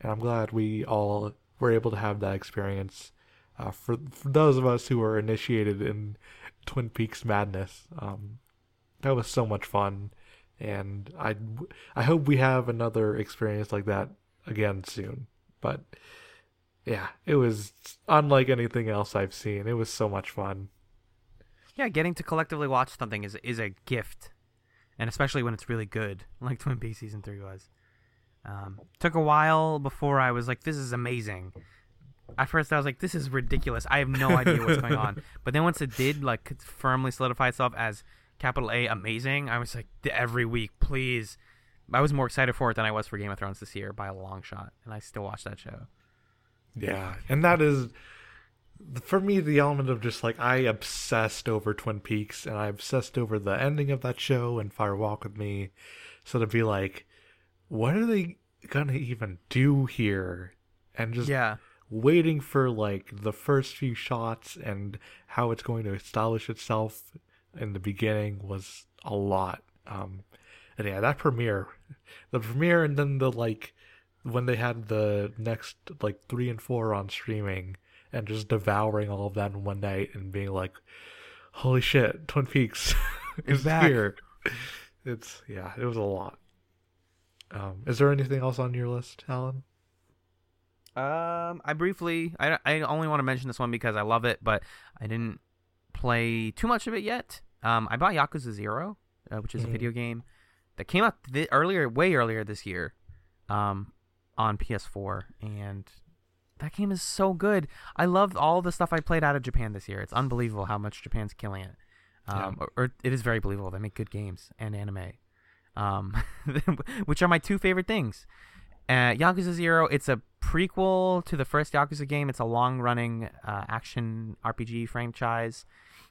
And I'm glad we all were able to have that experience. Uh, for, for those of us who were initiated in Twin Peaks madness, um, that was so much fun and I I hope we have another experience like that again soon. But yeah, it was unlike anything else I've seen. It was so much fun. Yeah, getting to collectively watch something is is a gift, and especially when it's really good, <laughs> like Twin Peaks season three was. Um, took a while before I was like, "This is amazing." At first, I was like, "This is ridiculous. I have no idea what's going on." <laughs> But then once it did like firmly solidify itself as capital A amazing. I was like every week, please. I was more excited for it than I was for Game of Thrones this year by a long shot, and I still watch that show. Yeah, and that is for me the element of just like I obsessed over Twin Peaks and I obsessed over the ending of that show and Fire Walk with Me. So to be like, what are they gonna even do here? And just yeah. waiting for like the first few shots and how it's going to establish itself in the beginning was a lot. Um, and yeah, that premiere, the premiere, and then the like when they had the next like three and four on streaming, and just devouring all of that in one night and being like, "Holy shit, Twin Peaks <laughs> is back. here!" It's yeah, it was a lot. Um, is there anything else on your list, Alan? Um, I briefly, I, I only want to mention this one because I love it, but I didn't play too much of it yet. Um, I bought Yakuza Zero, uh, which is mm-hmm. a video game that came out th- earlier, way earlier this year, um, on PS4, and that game is so good. I love all the stuff I played out of Japan this year. It's unbelievable how much Japan's killing it. Um, yeah. or, or, it is very believable. They make good games and anime, um, <laughs> which are my two favorite things. Uh, Yakuza Zero, it's a prequel to the first Yakuza game. It's a long-running uh, action RPG franchise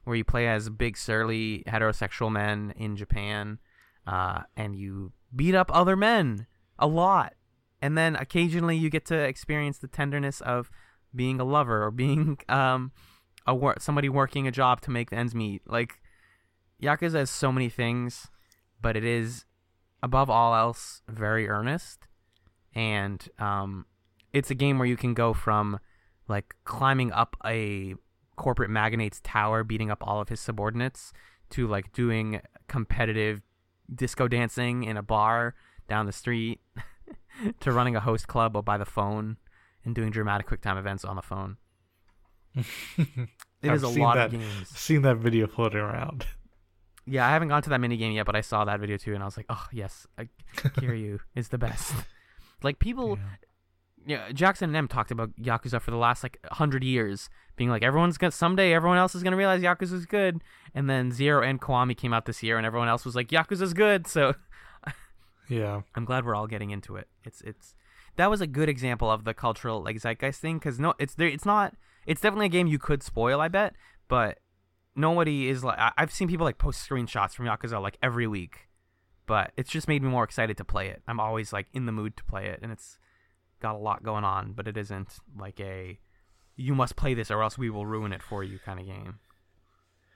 where you play as big surly heterosexual men in Japan, uh, and you beat up other men a lot, and then occasionally you get to experience the tenderness of being a lover or being <laughs> um a wor- somebody working a job to make the ends meet. Like Yakuza has so many things, but it is above all else very earnest, and um, it's a game where you can go from like climbing up a corporate magnate's tower beating up all of his subordinates to like doing competitive disco dancing in a bar down the street <laughs> to running a host club by the phone and doing dramatic quick time events on the phone. <laughs> It is a lot that, of games. Seen that video floating around. <laughs> Yeah, I haven't gone to that mini game yet, but I saw that video too, and I was like, "Oh yes, Kiryu is the best." Like people, yeah yeah, Jackson and M talked about Yakuza for the last like hundred years, being like everyone's gonna someday everyone else is gonna realize Yakuza's good, and then Zero and Kiwami came out this year, and everyone else was like Yakuza's good. So, <laughs> yeah, I'm glad we're all getting into it. It's it's that was a good example of the cultural like zeitgeist thing because no, it's there. It's not. It's definitely a game you could spoil, I bet, but nobody is like. I've seen people like post screenshots from Yakuza like every week, but it's just made me more excited to play it. I'm always like in the mood to play it, and it's got a lot going on, but it isn't like a you must play this or else we will ruin it for you kind of game.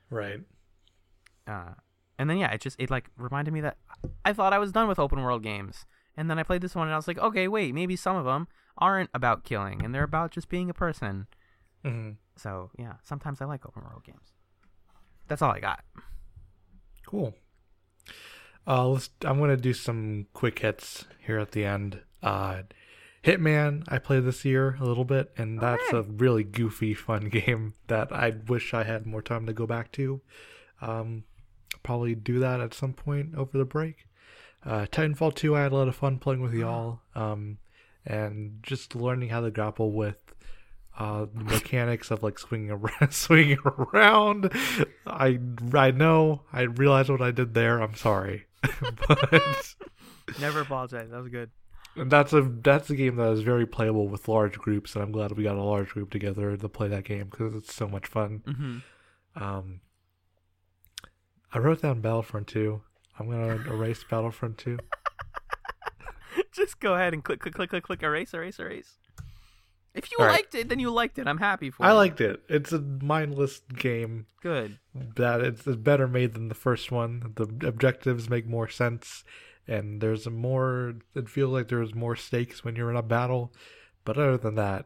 Right. Uh, and then yeah, it just it like reminded me that I thought I was done with open world games, and then I played this one and I was like, okay, wait, maybe some of them aren't about killing and they're about just being a person. Mm-hmm. So yeah, sometimes I like open world games. That's all I got. Cool. Uh, let's. I'm gonna do some quick hits here at the end. Uh, Hitman, I played this year a little bit, and that's a really goofy, fun <laughs> game that I wish I had more time to go back to. Um, probably do that at some point over the break. Uh, Titanfall 2, I had a lot of fun playing with y'all, um, and just learning how to grapple with uh, the <laughs> mechanics of like swinging around. <laughs> swinging around. I I know I realized what I did there. I'm sorry, but never apologize. That was good. And that's a that's a game that is very playable with large groups, and I'm glad we got a large group together to play that game because it's so much fun. hmm Um, I wrote down Battlefront 2. I'm gonna erase Battlefront 2. <laughs> Just go ahead and click, click, click, click, click, erase, erase, erase. If you All right. liked it, then you liked it. I'm happy for I you. I liked it. It's a mindless game Good. that it's better made than the first one. The objectives make more sense, and there's more. It feels like there's more stakes when you're in a battle. But other than that,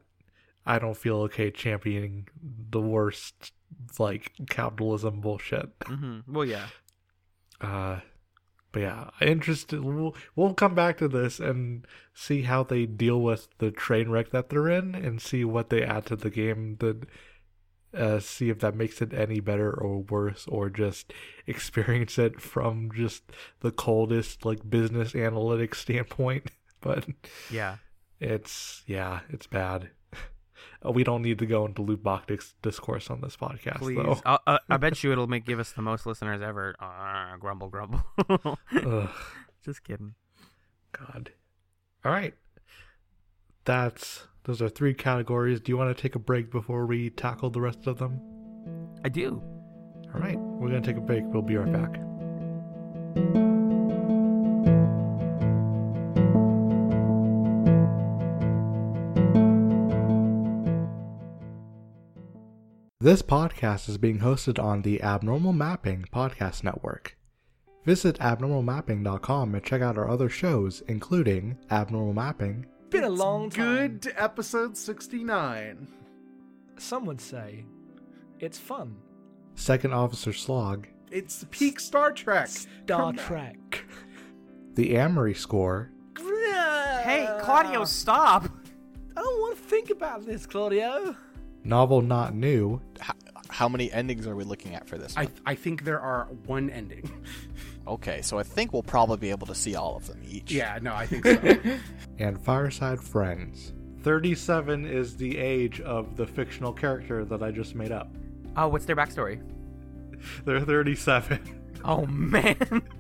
I don't feel okay championing the worst like capitalism bullshit. hmm Well, yeah. Uh, but yeah, interested. We'll, we'll come back to this and see how they deal with the train wreck that they're in, and see what they add to the game. That uh, see if that makes it any better or worse, or just <laughs> experience it from just the coldest like business analytics <laughs> standpoint. <laughs> But Yeah. it's yeah, it's bad. Uh, We don't need to go into loot box dis- discourse on this podcast, Please. I, I bet you it'll make give us the most listeners ever. Uh, grumble, grumble. Just kidding. God. All right. That's those are three categories. Do you want to take a break before we tackle the rest of them? I do. All right. We're going to take a break. We'll be right back. This podcast is being hosted on the Abnormal Mapping Podcast Network. Visit abnormalmapping.com and check out our other shows, including Abnormal Mapping, Been a long time. Good to episode 69. Some would say it's fun. Second Officer Slog, It's the peak Star Trek. Star Come back. Trek. The Amory Score, Hey, Claudio, stop. I don't want to think about this, Claudio. Novel Not New, How, how many endings are we looking at for this? I, I think there are one ending. <laughs> Okay, so I think we'll probably be able to see all of them each. Yeah, no, I think so. <laughs> and Fireside Friends. 37 is the age of the fictional character that I just made up. Oh, what's their backstory? They're 37. Oh man. <laughs>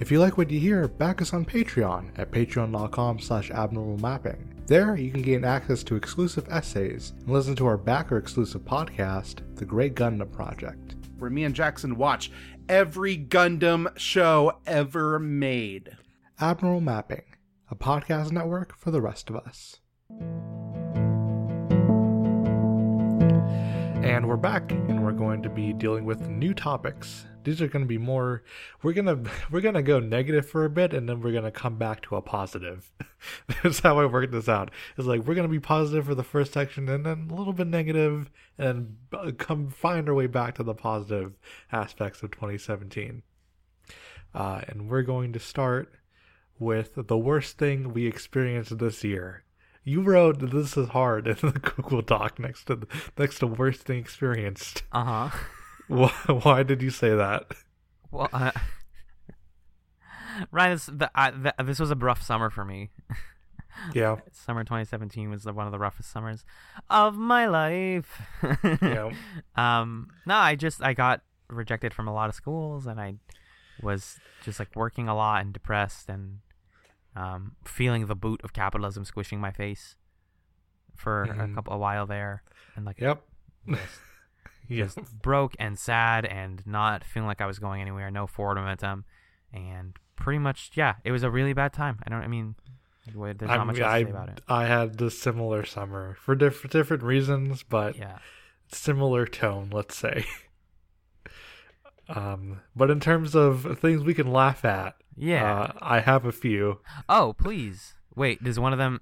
If you like what you hear, back us on Patreon at patreon.com slash abnormalmapping. There, you can gain access to exclusive essays and listen to our backer exclusive podcast, The Great Gundam Project. Where me and Jackson watch every Gundam show ever made. Abnormal Mapping, a podcast network for the rest of us. And we're back, and we're going to be dealing with new topics. These are going to be more. We're gonna <laughs> we're gonna go negative for a bit, and then we're gonna come back to a positive. <laughs> That's how I worked this out. It's like we're gonna be positive for the first section, and then a little bit negative, and uh, come find our way back to the positive aspects of 2017. Uh, and we're going to start with the worst thing we experienced this year. You wrote this is hard <laughs> in the Google Doc next to the, next to worst thing experienced. Uh huh. Why, <laughs> why did you say that? Well, uh, Ryan, this, the, I, the, this was a rough summer for me. Yeah, <laughs> Summer 2017 was the, one of the roughest summers of my life. <laughs> yeah, um, no, I just I got rejected from a lot of schools, and I was just like working a lot and depressed and um, feeling the boot of capitalism squishing my face for a Mhm. couple a while there, and like yep, just. Just broke and sad and not feeling like I was going anywhere, no forward momentum, and pretty much yeah, it was a really bad time. I don't, I mean, there's not I, much mean, I, say about it. I had this similar summer for diff- different reasons, but Yeah, similar tone, let's say. Um, but in terms of things we can laugh at, yeah. uh, I have a few. oh, please wait. Does one of them,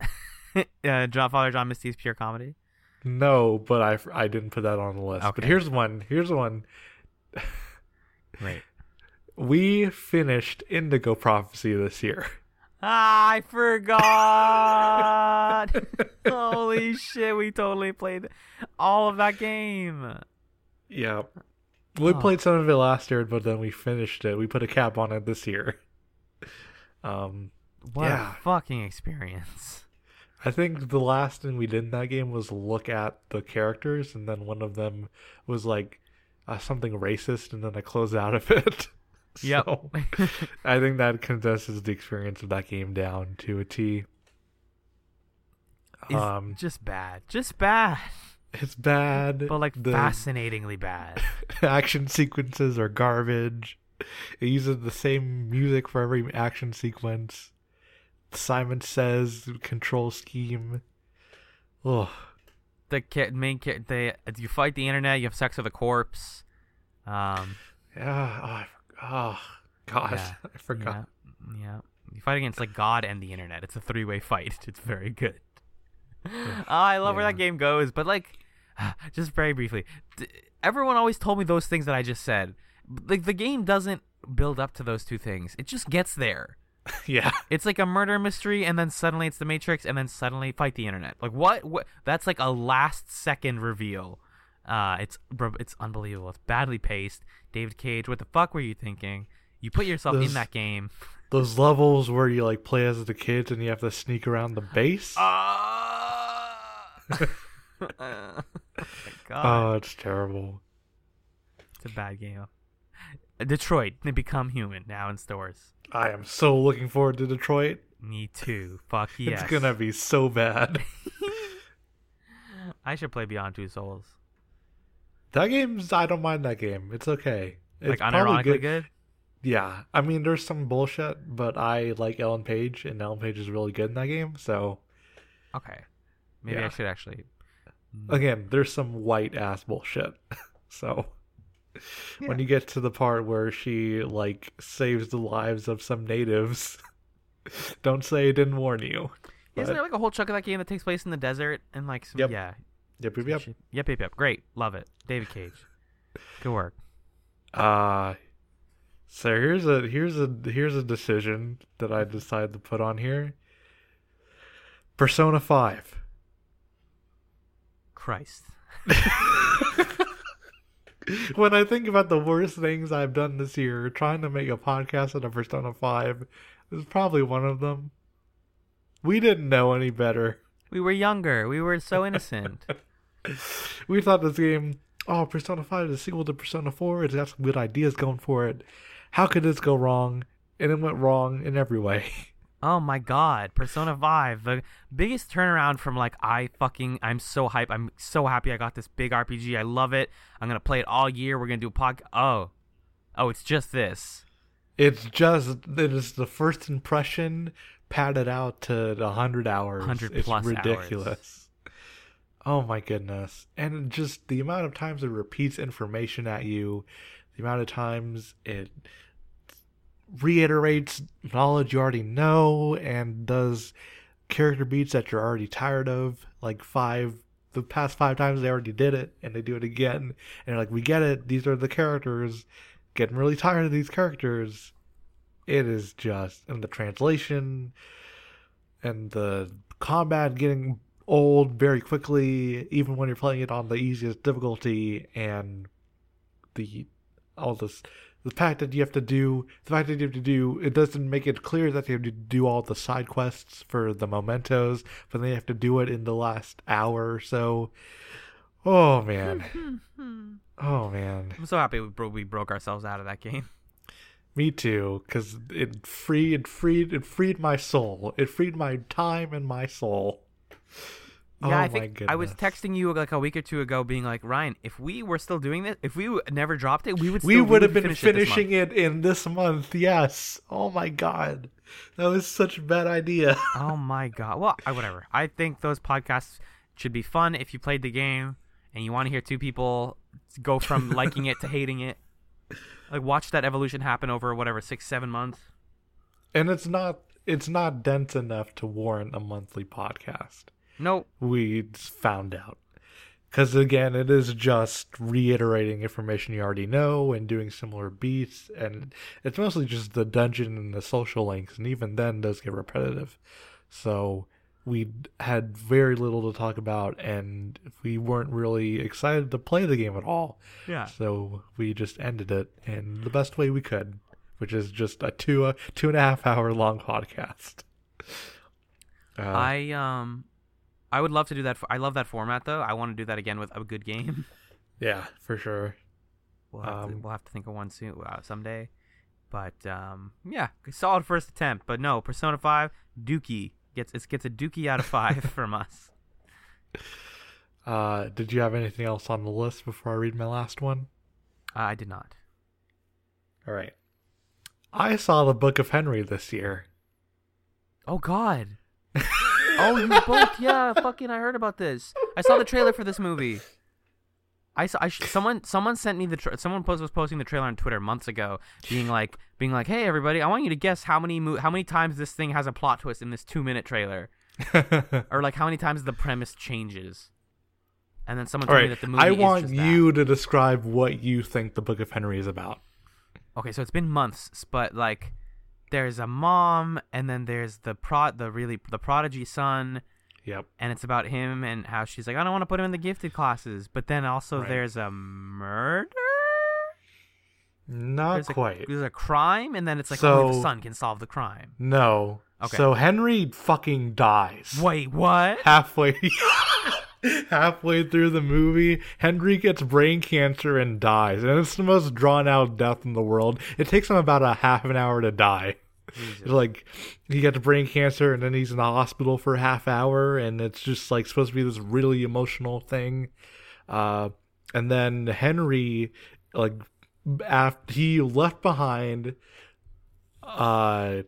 <laughs> uh, John Father John Misty's pure comedy? No, but I I didn't put that on the list. But here's one. Here's one. Right. <laughs> We finished Indigo Prophecy this year. Ah, I forgot. <laughs> Holy shit, we totally played all of that game. Yeah. We Oh. played some of it last year, but then we finished it. We put a cap on it this year. <laughs> Um, What Yeah. a fucking experience. I think the last thing we did in that game was look at the characters, and then one of them was like uh, something racist, and then I closed out of <laughs> it. Yep. <laughs> I think that condenses the experience of that game down to a T. Um, just bad, just bad, it's bad. but like the fascinatingly bad. <laughs> action sequences are garbage. It uses the same music for every action sequence. Simon says control scheme. Ugh. the ca- main ca- they you fight the internet, you have sex with a corpse. Um, Yeah. Oh, oh God. Yeah, <laughs> I forgot. Yeah, yeah. You fight against like God and the internet. It's a three-way fight. It's very good. oh, <laughs> I love where that game goes. But like, <sighs> just very briefly, d- everyone always told me those things that I just said. Like the game doesn't build up to those two things. It just gets there. <laughs> Yeah. It's like a murder mystery, and then suddenly it's the Matrix, and then suddenly fight the internet. Like what? What? That's like a last second reveal. Uh, it's it's unbelievable. It's badly paced. David Cage, what the fuck were you thinking? You put yourself in that game. Those levels where you like play as the kids and you have to sneak around the base. Ah! <laughs> <laughs> oh oh, it's terrible. it's a bad game. Detroit, they become human now in stores. I am so looking forward to Detroit. Me too. Fuck <laughs> yes. It's gonna be so bad. <laughs> <laughs> I should play Beyond Two Souls. that game's I don't mind that game. It's okay. It's like probably unironically good. Yeah, I mean, there's some bullshit, but I like Ellen Page, and Ellen Page is really good in that game. So Okay, maybe I should actually. again, there's some white ass bullshit. so <laughs> when you get to the part where she like saves the lives of some natives, <laughs> don't say I didn't warn you. Isn't there like a whole chunk of that game that takes place in the desert and like some Yep. yeah Yep, yep, yep. yep yep yep great love it David Cage good work Uh so here's a here's a here's a decision that I decided to put on here. Persona 5. Christ <laughs> <laughs> when I think about the worst things I've done this year, trying to make a podcast on a Persona 5 is probably one of them. We didn't know any better. we were younger we were so innocent <laughs> We thought this game, oh, Persona 5 is a sequel to Persona 4. It's got some good ideas going for it. How could this go wrong? And it went wrong in every way. <laughs> oh my god Persona Five the biggest turnaround from like I fucking I'm so hype I'm so happy I got this big RPG I love it I'm gonna play it all year we're gonna do a pod oh oh it's just this It's just, it is the first impression padded out to 100 hours. 100 it's plus hours. ridiculous. Oh my goodness. And just the amount of times it repeats information at you, the amount of times it reiterates knowledge you already know and does character beats that you're already tired of. Like five, the past five times they already did it and they do it again. And they're like, we get it. These are the characters. Getting really tired of these characters. It is just, and the translation and the combat getting old very quickly, even when you're playing it on the easiest difficulty, and the all this the fact that you have to do the fact that you have to do it doesn't make it clear that you have to do all the side quests for the mementos, but then you have to do it in the last hour or so. Oh man. <laughs> oh man. I'm so happy we, bro- we broke ourselves out of that game Me too, because it freed, it freed, it freed my soul. It freed my time and my soul. Yeah, oh I think goodness! I was texting you like a week or two ago, being like, Ryan, if we were still doing this, if we never dropped it, we would. Still, We would have been finish finishing it, in this month. Yes. Oh my god, that was such a bad idea. <laughs> Oh my god! Well, I, whatever. I think those podcasts should be fun if you played the game and you want to hear two people go from <laughs> liking it to hating it. Like watch that evolution happen over whatever six, seven months. and it's not, it's not dense enough to warrant a monthly podcast. Nope. We found out. Because again, it is just reiterating information you already know and doing similar beats, and it's mostly just the dungeon and the social links, and even then, does get repetitive. So we had very little to talk about, and we weren't really excited to play the game at all. Yeah. So we just ended it in the best way we could, which is just a two a two and a half hour long <laughs> podcast. Uh, I um, I would love to do that. For, I love that format though. I want to do that again with a good game. <laughs> yeah, for sure. We'll have, to, Um, we'll have to think of one soon uh, someday. But um, yeah, solid first attempt. But no, Persona Five, Dookie, gets it gets a dookie out of five <laughs> from us. Uh, did you have anything else on the list before I read my last one? Uh, I did not. All right. I saw the Book of Henry this year. Oh God. Oh, you both? Yeah, fucking. I heard about this. I saw the trailer for this movie. I saw. I sh- someone someone sent me the tra- someone post was posting the trailer on Twitter months ago, being like being like, "Hey everybody, I want you to guess how many mo- how many times this thing has a plot twist in this two minute trailer, <laughs> or like how many times the premise changes." And then someone told me that the movie. I is want you to describe what you think the Book of Henry is about. Okay, so it's been months, but like there's a mom and then there's the prod the really the prodigy son Yep. and it's about him and how she's like I don't want to put him in the gifted classes, but then also Right. there's a murder? Not There's a, quite. There's a crime and then it's like only the son can solve the crime. No. Okay. So Henry fucking dies. Wait, what? halfway <laughs> <laughs> halfway through the movie henry gets brain cancer and dies and it's the most drawn out death in the world. It takes him about a half an hour to die. It's <laughs> like he gets brain cancer and then he's in the hospital for a half hour and it's just like supposed to be this really emotional thing. Uh and then henry like after he left behind uh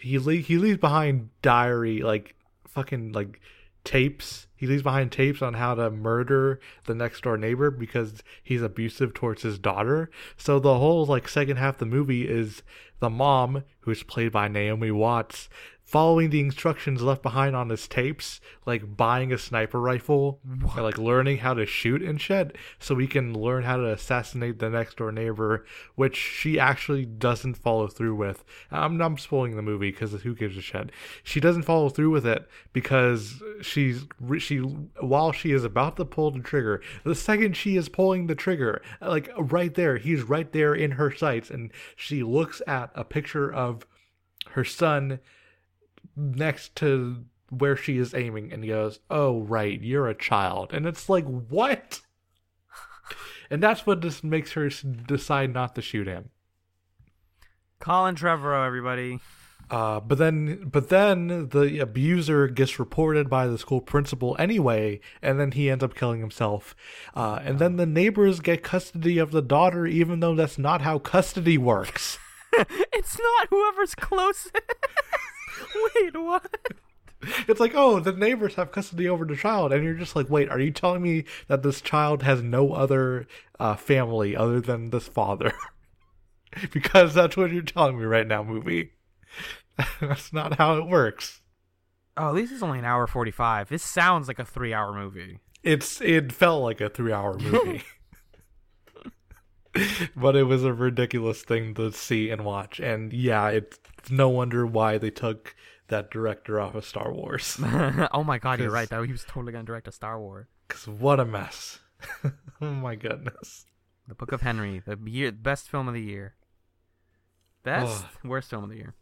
he le- he leaves behind diary like fucking like tapes he leaves behind tapes on how to murder the next door neighbor because he's abusive towards his daughter. So the whole like second half of the movie is the mom who's played by naomi watts following the instructions left behind on his tapes like buying a sniper rifle and like learning how to shoot and shit so we can learn how to assassinate the next door neighbor which she actually doesn't follow through with. I'm, I'm spoiling the movie because who gives a shit. She doesn't follow through with it because she's she while she is about to pull the trigger the second she is pulling the trigger like right there he's right there in her sights and she looks at a picture of her son next to where she is aiming and he goes, "Oh right, you're a child." And it's like, "What?" <laughs> and that's what just makes her decide not to shoot him. Colin Trevorrow, everybody. Uh, but then, but then the abuser gets reported by the school principal anyway, and then he ends up killing himself. Uh, and then the neighbors get custody of the daughter, even though that's not how custody works. <laughs> it's not whoever's closest. <laughs> Wait, what? It's like, oh, the neighbors have custody over the child, and you're just like, wait, are you telling me that this child has no other uh, family other than this father? <laughs> because that's what you're telling me right now, movie. <laughs> that's not how it works. Oh, at least it's only an hour forty-five. This sounds like a three-hour movie. It's it felt like a three hour <laughs> movie. <laughs> but it was a ridiculous thing to see and watch. And yeah, it's no wonder why they took that director off of Star Wars. <laughs> oh my god, you're right. That he was totally gonna direct a Star Wars. Because what a mess. <laughs> oh my goodness. The Book of Henry, the year best film of the year. Best worst film of the year.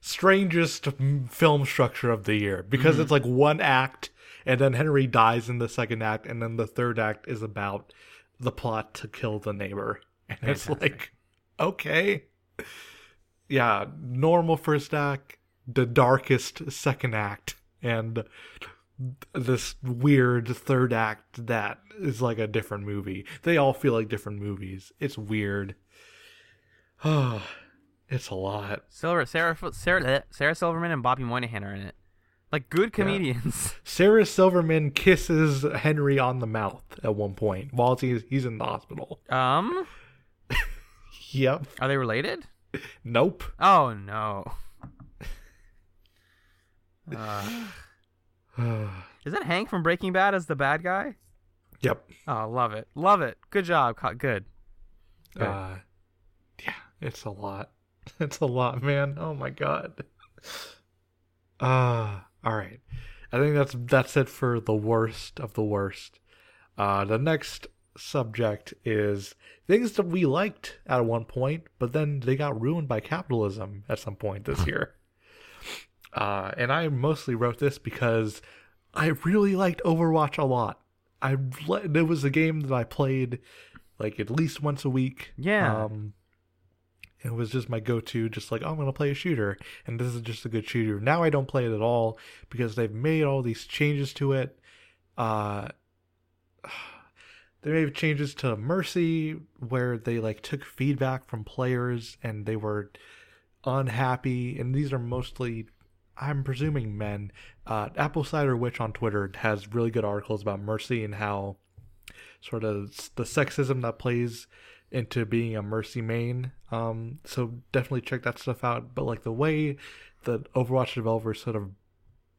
strangest film structure of the year because Mm-hmm. it's like one act and then Henry dies in the second act and then the third act is about the plot to kill the neighbor. And it's like okay. Yeah, normal first act, the darkest second act and this weird third act that is like a different movie. They all feel like different movies. It's weird. Oh, <sighs> it's a lot. Silver, Sarah, Sarah, Sarah Silverman and Bobby Moynihan are in it. Like good comedians. <laughs> Sarah Silverman kisses Henry on the mouth at one point while he's, he's in the hospital. Um, Yep. are they related? Nope. Oh no. <sighs> Uh, is that Hank from Breaking Bad as the bad guy? yep. Oh, love it, love it. Good job, good. Good. Uh, yeah, it's a lot. <laughs> It's a lot, man. Oh my god. Uh, all right. I think that's that's it for the worst of the worst. Uh, the next subject is things that we liked at one point, but then they got ruined by capitalism at some point this <laughs> year. Uh, and I mostly wrote this because I really liked Overwatch a lot. I it was a game that I played like at least once a week. Yeah. Um, It was just my go-to, just like oh, I'm gonna play a shooter, and this is just a good shooter. Now I don't play it at all because they've made all these changes to it. Uh, <sighs> they made changes to Mercy where they like took feedback from players and they were unhappy, and these are mostly, I'm presuming, men. Uh, Apple Cider Witch on Twitter has really good articles about Mercy and how sort of the sexism that plays into being a Mercy main. Um, so definitely check that stuff out. But like the way that Overwatch developers sort of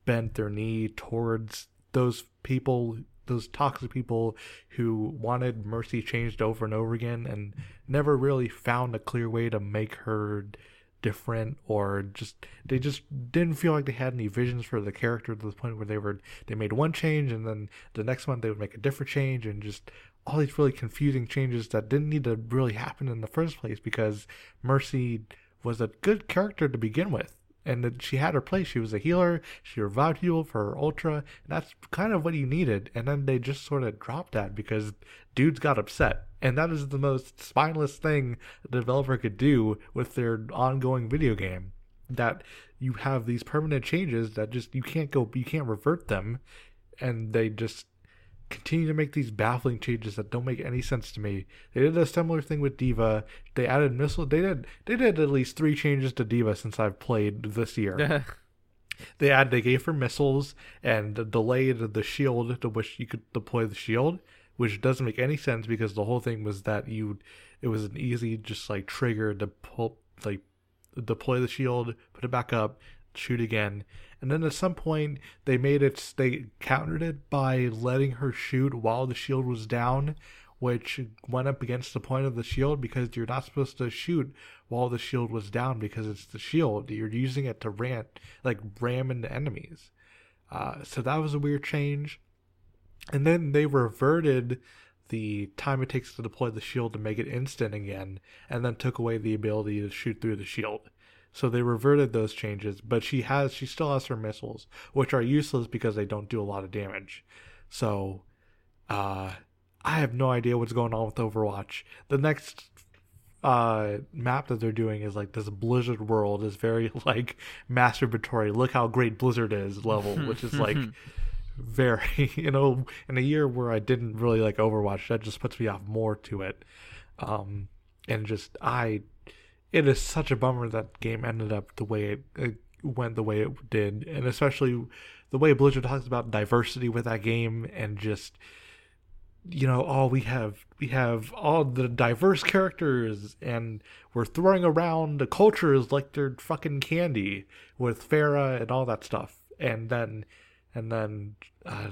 bent their knee towards those people those toxic people who wanted Mercy changed over and over again and never really found a clear way to make her different or just they just didn't feel like they had any visions for the character to the point where they were they made one change and then the next one they would make a different change and just all these really confusing changes that didn't need to really happen in the first place because Mercy was a good character to begin with and that she had her place. She was a healer. She revived people for her ultra. And that's kind of what you needed. And then they just sort of dropped that because dudes got upset. And that is the most spineless thing a developer could do with their ongoing video game. That you have these permanent changes that just you can't go, you can't revert them, and they just continue to make these baffling changes that don't make any sense to me. They did a similar thing with D.Va. They added missile. They did. They did at least three changes to D.Va since I've played this year. <laughs> they add. They gave her missiles and delayed the shield to which you could deploy the shield, which doesn't make any sense because the whole thing was that you. It was an easy just like trigger to pull like deploy the shield, put it back up, shoot again. And then at some point, they made it, they countered it by letting her shoot while the shield was down, which went up against the point of the shield because you're not supposed to shoot while the shield was down because it's the shield. You're using it to ram, like ram into enemies. Uh, so that was a weird change. And then they reverted the time it takes to deploy the shield to make it instant again, and then took away the ability to shoot through the shield. So they reverted those changes, but she has she still has her missiles, which are useless because they don't do a lot of damage. So uh I have no idea what's going on with Overwatch. The next uh map that they're doing is like this Blizzard world is very <laughs> like masturbatory. Look how great Blizzard is level, which is like <laughs> very <laughs> you know in a year where I didn't really like Overwatch, that just puts me off more to it. Um and just I it is such a bummer that game ended up the way it, it went the way it did, and especially the way Blizzard talks about diversity with that game and just you know all oh, we have we have all the diverse characters and we're throwing around the cultures like they're fucking candy with Pharah and all that stuff. And then and then uh,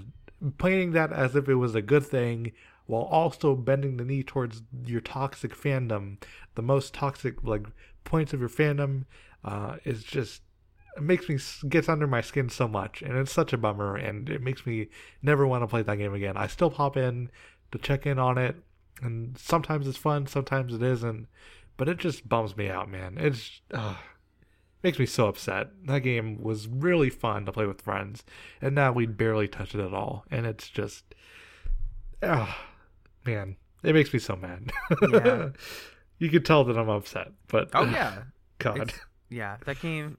painting that as if it was a good thing while also bending the knee towards your toxic fandom the most toxic like points of your fandom uh, is just it makes me gets under my skin so much and it's such a bummer and it makes me never want to play that game again. I still pop in to check in on it and sometimes it's fun sometimes it isn't but it just bums me out man. It's uh, makes me so upset. That game was really fun to play with friends and now we barely touch it at all and it's just uh, man it makes me so mad. Yeah <laughs> you could tell that I'm upset. But oh <laughs> yeah, God, it's, yeah, that game.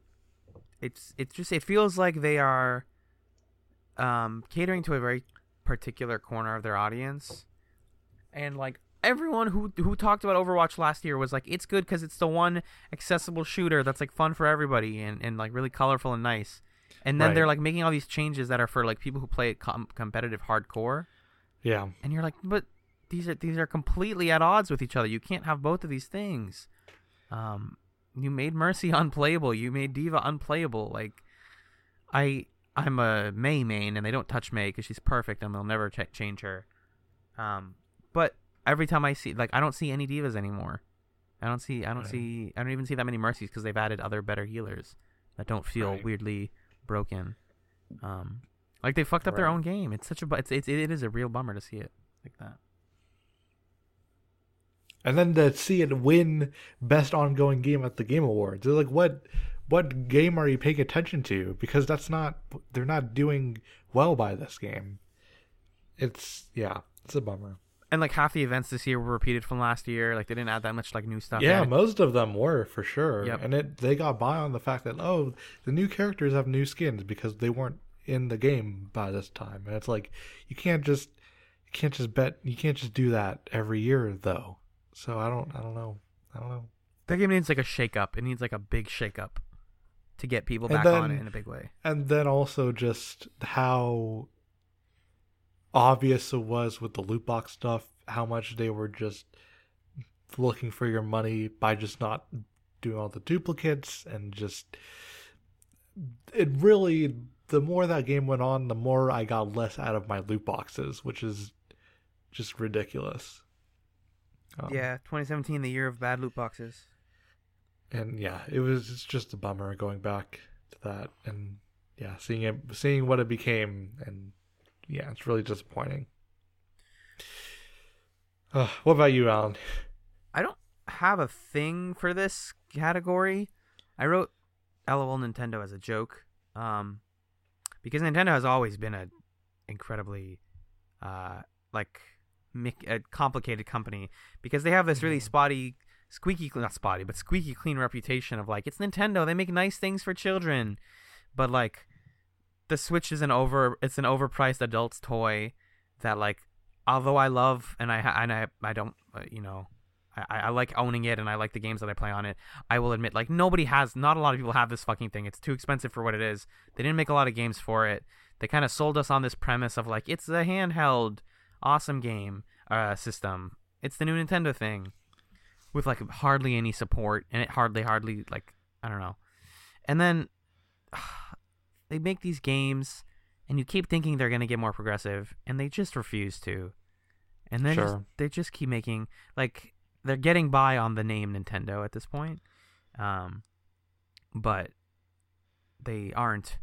It's it's just it feels like they are um, catering to a very particular corner of their audience, and like everyone who who talked about Overwatch last year was like, it's good because it's the one accessible shooter that's like fun for everybody and, and like really colorful and nice. And then right. they're like making all these changes that are for like people who play com- competitive hardcore. Yeah. And you're like, but these are these are completely at odds with each other. You can't have both of these things. Um, you made Mercy <laughs> unplayable. You made D.Va unplayable. Like, I I'm a Mei main, and they don't touch Mei because she's perfect, and they'll never ch- change her. Um, but every time I see, like, I don't see any D.Vas anymore. I don't see, I don't right. see, I don't even see that many Mercies because they've added other better healers that don't feel right. weirdly broken. Um, like they fucked up right. their own game. It's such a, it's, it's it is a real bummer to see it like that and then to see it win best ongoing game at the Game Awards. It's like what what game are you paying attention to? Because that's not they're not doing well by this game. It's yeah, it's a bummer. and like half the events this year were repeated from last year. Like they didn't add that much like new stuff. Yeah, most of them were for sure. Yep. And it they got by on the fact that oh, the new characters have new skins because they weren't in the game by this time. And it's like you can't just you can't just bet you can't just do that every year though. So I don't I don't know. I don't know. that game needs like a shake up. It needs like a big shake up to get people back on it in a big way. And then also just how obvious it was with the loot box stuff, how much they were just looking for your money by just not doing all the duplicates and just it really the more that game went on, the more I got less out of my loot boxes, which is just ridiculous. Um, yeah, 2017, the year of bad loot boxes. and yeah, it was it's just a bummer going back to that, and yeah, seeing it, seeing what it became, and yeah, it's really disappointing. Uh, what about you, Alan? I don't have a thing for this category. I wrote LOL Nintendo as a joke, um, because Nintendo has always been a incredibly, uh, like, a complicated company because they have this really Mhm. spotty, squeaky, not spotty, but squeaky clean reputation of like it's Nintendo. They make nice things for children, but like, the Switch is an over, it's an overpriced adult's toy that like although I love and I and I I don't uh, you know I, I like owning it and I like the games that I play on it. I will admit like nobody has not a lot of people have this fucking thing. It's too expensive for what it is. They didn't make a lot of games for it. They kind of sold us on this premise of like it's a handheld awesome game uh system. It's the new Nintendo thing with like hardly any support and it hardly hardly like I don't know. And then <sighs> they make these games and you keep thinking they're going to get more progressive and they just refuse to and then Sure. they just keep making like they're getting by on the name nintendo at this point um but they aren't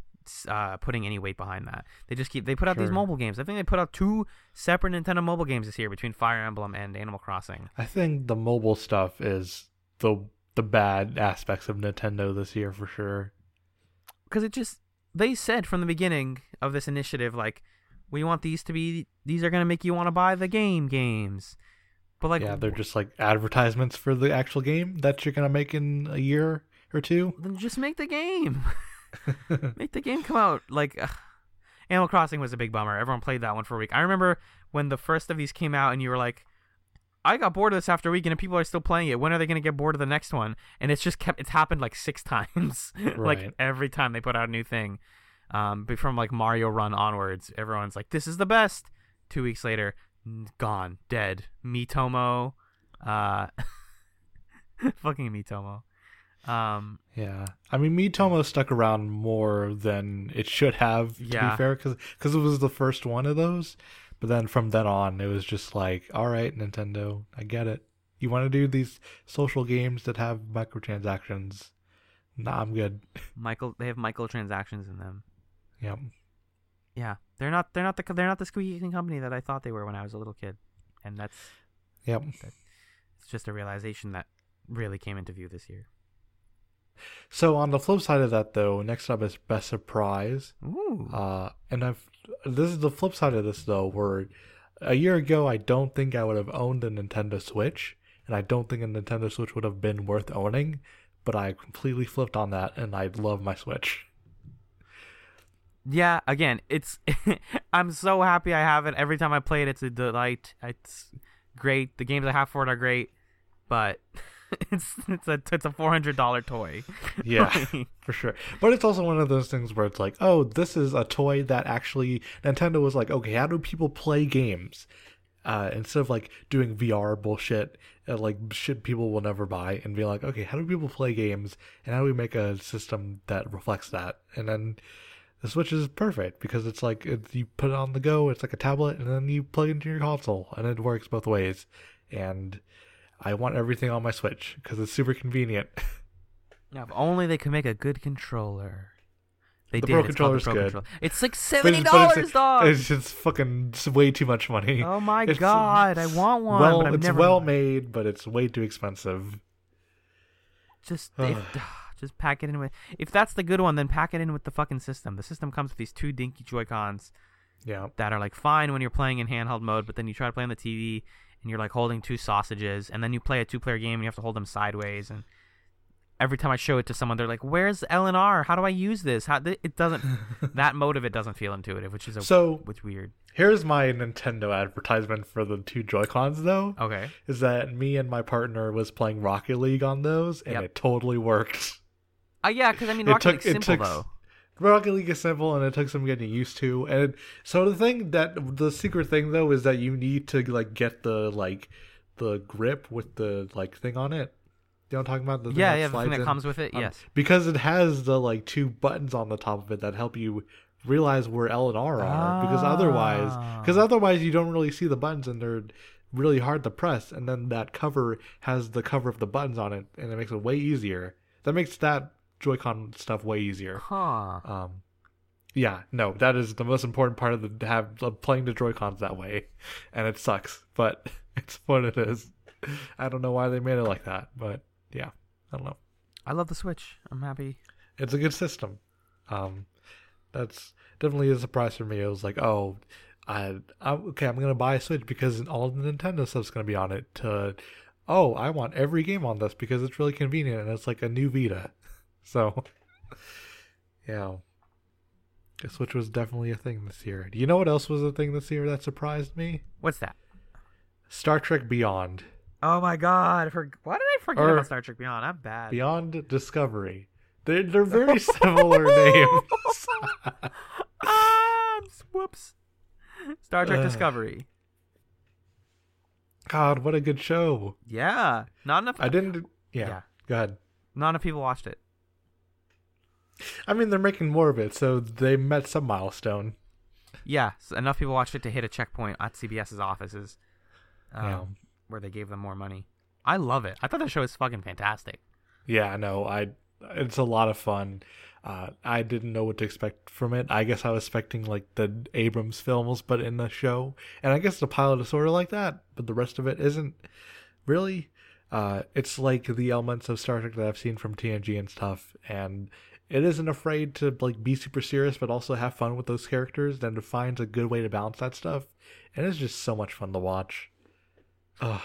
uh, putting any weight behind that. They just keep they put out these mobile games. I think they put out two separate nintendo mobile games this year between fire emblem and animal crossing. I think the mobile stuff is the the bad aspects of Nintendo this year for sure. because it just they said from the beginning of this initiative like we want these to be these are going to make you want to buy the game games. But like yeah, they're just like advertisements for the actual game that you're gonna make in a year or two. then just make the game <laughs> <laughs> make the game come out like ugh. animal crossing was a big bummer. Everyone played that one for a week. I remember when the first of these came out and you were like i got bored of this after a week and people are still playing it. When are they going to get bored of the next one? And it's just kept it's happened like six <laughs> times like every time they put out a new thing. Um but from like mario run onwards everyone's like this is the best. Two weeks later gone dead. Miitomo uh <laughs> fucking miitomo um Yeah, I mean, Miitomo stuck around more than it should have. To Yeah. be fair, because it was the first one of those. But then from then on, it was just like, all right, Nintendo, I get it. You want to do these social games that have microtransactions? Nah, I'm good. <laughs> Michael, they have microtransactions in them. Yep. Yeah, they're not. They're not the. They're not the squeaky clean company that I thought they were when I was a little kid, and that's. Yep. It's just a realization that really came into view this year. So on the flip side of that, though, next up is best surprise. Ooh. Uh, and I've this is the flip side of this though, where a year ago I don't think I would have owned a Nintendo Switch, and I don't think a Nintendo Switch would have been worth owning. But I completely flipped on that, and I love my Switch. yeah. Again, it's. <laughs> I'm so happy I have it. Every time I play it, it's a delight. It's great. The games I have for it are great, but <laughs> <laughs> it's it's a it's a four hundred dollar toy. <laughs> Yeah, Like, for sure. But it's also one of those things where it's like, oh, this is a toy that actually Nintendo was like, okay, how do people play games? Uh, instead of like doing VR bullshit, uh, like shit people will never buy, and be like, okay, how do people play games, and how do we make a system that reflects that? And then the Switch is perfect because it's like it, you put it on the go, it's like a tablet, and then you plug it into your console, and it works both ways. And I want everything on my Switch because it's super convenient. <laughs> Now, if only they could make a good controller. They The did. Pro it's controller's Pro good. Controller. It's like seventy dollars, it's, dog. It's just fucking it's way too much money. oh my it's- god, I want one. well, it's never well made, but it's way too expensive. Just <sighs> if, <sighs> just pack it in with. If that's the good one, then pack it in with the fucking system. The system comes with these two dinky Joy Cons, Yeah. that are like fine when you're playing in handheld mode, but then you try to play on the TV and you're like holding two sausages, and then you play a two player game and you have to hold them sideways. And every time I show it to someone, they're like, "Where's L and R? How do I use this? How th- it doesn't <laughs> that mode of it doesn't feel intuitive, which is a, So which weird." here's my Nintendo advertisement for the two Joy Cons, though. Okay, Is that me and my partner was playing Rocket League on those, and Yep. it totally worked. uh, yeah, because I mean, Rocket League's it simple took- though. Rocket League is simple, and it took some getting used to. And so the thing that the secret thing though is that you need to like get the like the grip with the like thing on it. You know what I'm talking about? The Yeah, yeah, the thing that in? comes with it. Um, yes. because it has the like two buttons on the top of it that help you realize where L and R are. Because otherwise, because Ah. otherwise you don't really see the buttons and they're really hard to press. And then that cover has the cover of the buttons on it, and it makes it way easier. That makes that Joy-Con stuff way easier. Huh. Um, yeah, no, that is the most important part of the have of playing the Joy Cons that way, and it sucks, but <laughs> it's what it is. I don't know why they made it like that, but yeah, I don't know. I love the Switch. I'm happy. It's a good system. Um, that's definitely a surprise for me. It was like, oh, I, I okay, I'm gonna buy a Switch because all the Nintendo stuff's gonna be on it. To, oh, I want every game on this because it's really convenient and it's like a new Vita. So, <laughs> yeah, the Switch was definitely a thing this year. Do you know what else was a thing this year that surprised me? What's that? Star Trek Beyond. Oh my god! For- Why did I forget Or- about Star Trek Beyond? I'm bad. Beyond Discovery. They're, they're very <laughs> similar names. <laughs> ah, whoops. Star Trek Ugh. <sighs> Discovery. God, what a good show. Yeah, not enough. I didn't. Yeah. Yeah. Go ahead. Not enough people watched it. I mean, they're making more of it, so they met some milestone. Yeah, so enough people watched it to hit a checkpoint at CBS's offices, um, Yeah. where they gave them more money. I love it. I thought the show was fucking fantastic. Yeah, no, I. It's a lot of fun. Uh, I didn't know what to expect from it. I guess I was expecting like the Abrams films, but in the show, and I guess the pilot is sort of like that, but the rest of it isn't really. Uh, it's like the elements of Star Trek that I've seen from TNG and stuff, and it isn't afraid to like be super serious, but also have fun with those characters. And it finds a good way to balance that stuff, and it's just so much fun to watch. Ugh,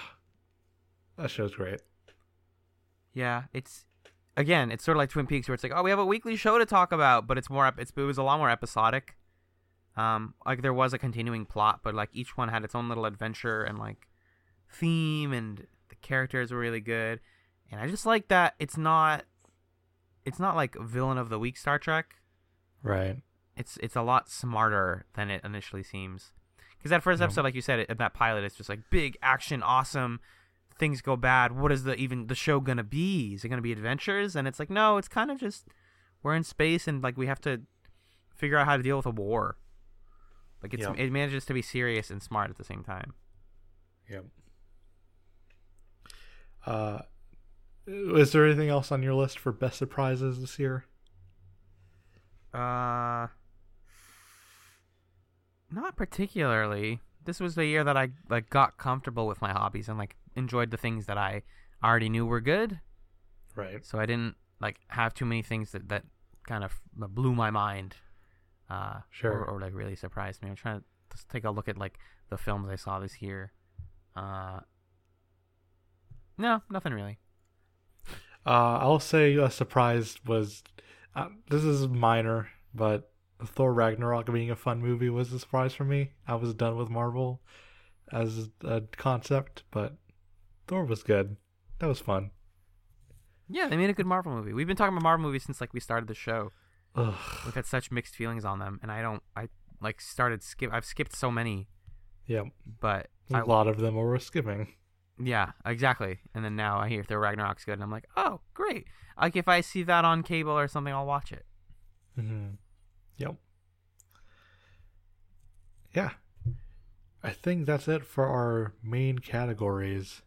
that show's great. Yeah, it's again, it's sort of like Twin Peaks, where it's like, oh, we have a weekly show to talk about, but it's more. It's it was a lot more episodic. Um, like there was a continuing plot, but like each one had its own little adventure and like theme, and the characters were really good. And I just like that it's not, it's not like villain of the week Star Trek. Right. It's it's a lot smarter than it initially seems. Because that first Yeah. episode, like you said, it, that pilot, it's just like big action, awesome. Things go bad. What is the even the show gonna be? Is it gonna be adventures? And it's like no, it's kind of just we're in space and like we have to figure out how to deal with a war. Like it's Yeah. it manages to be serious and smart at the same time. Yep. Uh, is there anything else on your list for best surprises this year? Uh, not particularly. This was the year that I like got comfortable with my hobbies and like enjoyed the things that I already knew were good. Right. So I didn't like have too many things that that kind of blew my mind. Uh, Sure. Or, or like really surprised me. I'm trying to just take a look at like the films I saw this year. Uh, no, nothing really. Uh, I'll say a surprise was uh, this is minor, but Thor Ragnarok being a fun movie was a surprise for me. I was done with Marvel as a concept, but Thor was good. That was fun. Yeah, they made a good Marvel movie. We've been talking about Marvel movies since like we started the show. Ugh. We've had such mixed feelings on them, and I don't. I like started skip. I've skipped so many, Yeah, but a I, lot of them were skipping. Yeah, exactly. And then now I hear Thor Ragnarok's good, and I'm like, oh, great. Like if I see that on cable or something, I'll watch it. hmm Yep. Yeah. I think that's it for our main categories.